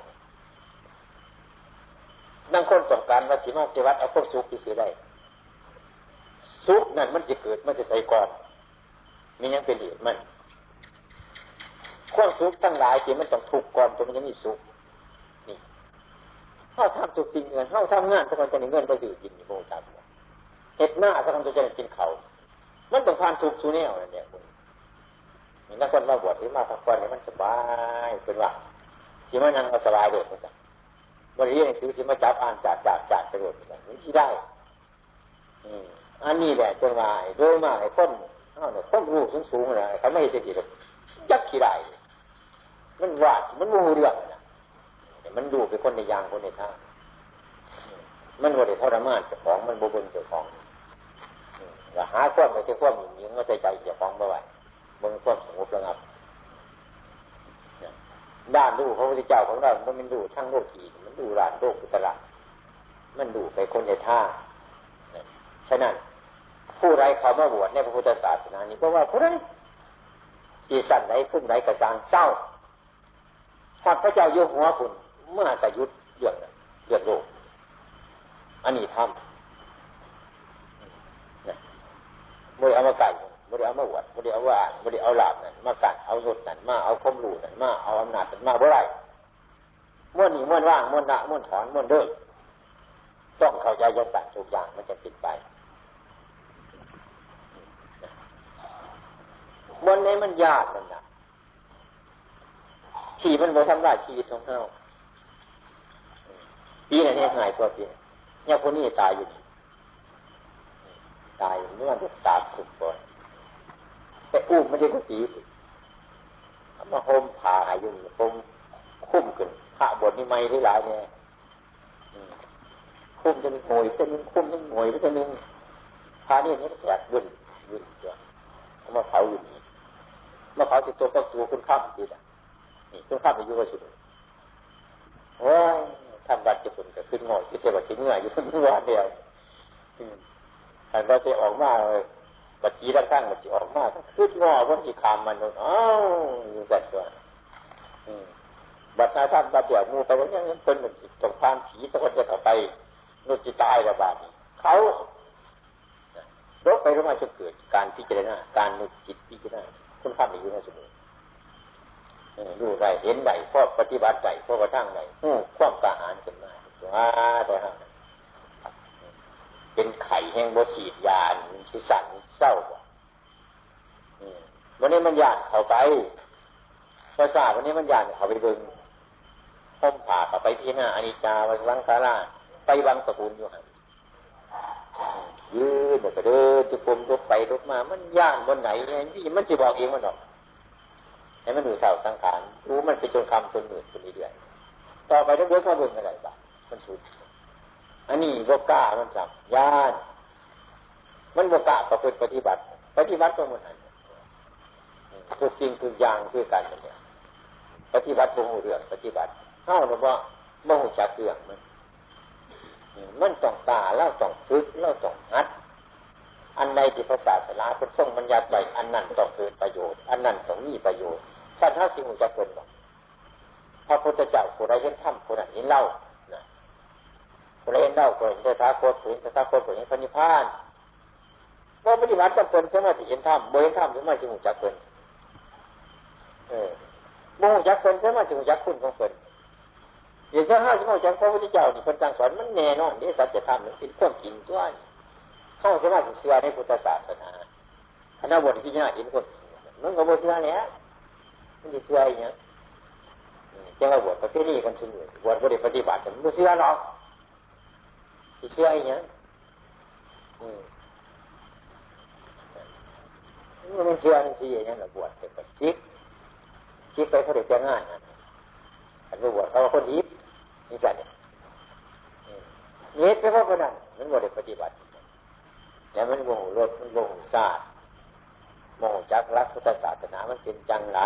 นั่งคนต้องการว่าสิมาปฏิวัติเอาพวกสุขที่สือได้สุขนั่นมันจะเกิดมันจะใส่ก่อนมียังเป็นเหตุมัน ความสุขทั้งหลายที่มันต้องถูกก่อนจนมันยังมีสุขนี่เข้าทำสุขสิ่งเงินเข้าทำงานสักวันจะได้เงินไปสื่อกินโมจักเห็ดหน้าสักวันจะได้กินเขามันต้องผ่านสุขสูแนวนั่นเนี่ยมีนักคนมาบวชที่มาพักผ่อนเนี่ยมันสบายเป็นว่าที่มันนั่งก็สบายเลยเหมือนกันบริเรียนหนังสือที่มาจับอ่านจากจากจากไปเลยเหมือนกันนี่ที่ได้อันนี้แหละจนมาโดยมากไอ้คนอ้าวเนี่ยคนรู้สูงสูงเลยเขาไม่เห็นจะจีบยักขี้ได้ มันว่ามันมูเรื่องนะแต่มันดูเป็นคนในยางคนในท่ามันบริทรมานเจ้าของมันบุบนเจ้าของอย่าหาความไปที่ความหยิ่งยิงมาใส่ใจเจ้าของไม่ไหวมันความสงบระงับด้านดูพระพุทธเจ้าของเรามันมันดูช่างโลกีมันดูร้านโลกุตระมันดูไปคนในท่าฉะนั้นผู้ไรเขามาบวชในพระพุทธศาสนานี้เพราะว่าผู้ไรจีสันไหนพุ่มไหนกระสางเศร้า พอพระเจ้าโยหัวคุณเมื่อกระยุดเรื่องเรื่องโลกอันนี้ทำเมื่อเอามาไก่บริเอามาวัดบริเอาว่าบริเอาลาบนั่นมากัดเอาหนุดนั่นมาเอาคมรูนั่นมาเอาอำนาจนั่นมาบ่ไรม้วนหนีม้วนว่างม้วนละม้วนถอนม้วนเดินต้องเข้าใจยังต่างทุกอย่างมันจะติดไปม้วนนี้มันยากนั่นนะ ที่มันบ่ทำลายชีวิตของเราปีไหนเนี่ยหายตัวปีเนี่ยคนนี้ตายอยู่ตายเมื่อวันสามสิบก่อนแต่อุ้มไม่ได้กุฏิมาโฮมผ่าอายุโฮมคุ้มขึ้นพระบทนี่ไม่ได้หลายเนี่ยคุ้มจะมีหน่วยจะมีคุ้มจะมีหน่วยจะมีพานี่นี่แตกวุ่นวุ่นเจ้ามาเผาอยู่นี่มาเผาจิตตัวก็ตัวคุณข้ามจีน่ะ นี่คุณข้ามอายุก็สุดโอ้ยทำบัตรจะผลก็ขึ้นงอยคิดว่าชิ้นเงื่อยอยู่ทั้งวันเดียวอันก็จะออกมาเลยบัตรจีด้านข้างบัตรจีออกมาขึ้นงอวันจีคามมันอ้าวอยู่สัตว์ตัวบัตรชาท่านบัตรเดียวมูไปว่ายังเป็นเหมือนจิตรงพานผีตะคนจะเข้าไปนุจิตายระบาดเขาลบไปลงมาจนเกิดการพิจารณาการนึกจิตพิจารณาคุณภาพอยู่ในสมุน ดูได้เห็นได้พอปฏิบัติได้พอกระทั่งได้ความกล้าหาญขึ้นมาว้าตัวห้าเป็นไข่แห่งบสีดยานที่สั่นเศร้าวันนี้มันยานเข้าไปภาษาวันนี้มันยานเข้าไปดึงพ้มผ่าเข้าไปที่หน้าอนิจจาวังคาราไปวังสกุลอยู่หันยืนก็เดินจุปุ่มลุกไปลุกมา มันย่านบนไหนนี่มันจะบอกเองมันหรอก ให้มันดูเท่าสังขารรู้มันไปจนคำจนหมื่นจนนี้เดือนต่อไปต้องเดินเข้าเบิ่งอะไรบ้างมันสุดอันนี้โลก้ามันจับย่านมันโลก้าประพฤติปฏิบัติ ปฏิบัติก็มันหันทุกสิ่งทุกอย่างคือการเนี่ยปฏิบัติบ่หูเรื่องปฏิบัติเข้าหรือว่าบ่หูจักเรื่องมันมันต้องตาเล่าต้องฝึกเล่าต้องหัด อันใดที่ภาษาสลาเป็นทรงบัญญัติไว้อันนั้นต้องเกิดประโยชน์ อันนั้นต้องมีประโยชน์ สัตว์ห้าสิ่งจะเกิดหรอกพระพุทธเจ้าผู้ใดเห็นธรรมผู้นั้นเห็นเล่าผู้ใดเห็นเล่าผู้ใดเห็นตาโคตรผู้เห็นตาโคตรผู้เห็นพระนิพพานพอปฏิบัติจำเป็นสมาธิเห็นธรรมบ่เห็นธรรมหรือไม่สิ่งจะเกิดเออบ่จักเป็นสมาธิจักคุณของเกิดอย่างเช่นห้าสิบหกจังพระพุทธเจ้านี่คนจังสอนมันแน่นอนนี่สัจธรรมมันเป็นครื่องกินตัวเข้าสมาธิเสื่อในพุทธศาสนาคณะบทพิจารณาเห็นคนมันก็บทเสื่อเนี้ย มันจะเสื่ออย่างเงี้ยจังว่าบวชประเภทนี้กันสมุนบวชบริปฏิบัติมันไม่เสื่อหรอกที่เสื่ออย่างเงี้ยมันเชื่อมันเชื่ออย่างนี้แหละบวชเป็นชิกชิกไปเขาเด็กจะง่ายนะอันนี้บวชเขาคนอีฟนี่จันเนี่ยเฮ็ดไปเพราะคนนั้นมันบ่ได้ปฏิบัติแต่มันโมโหรถมันโมโหศาสตร์ โมจักรักพุทธศาสนามันเป็นจังไร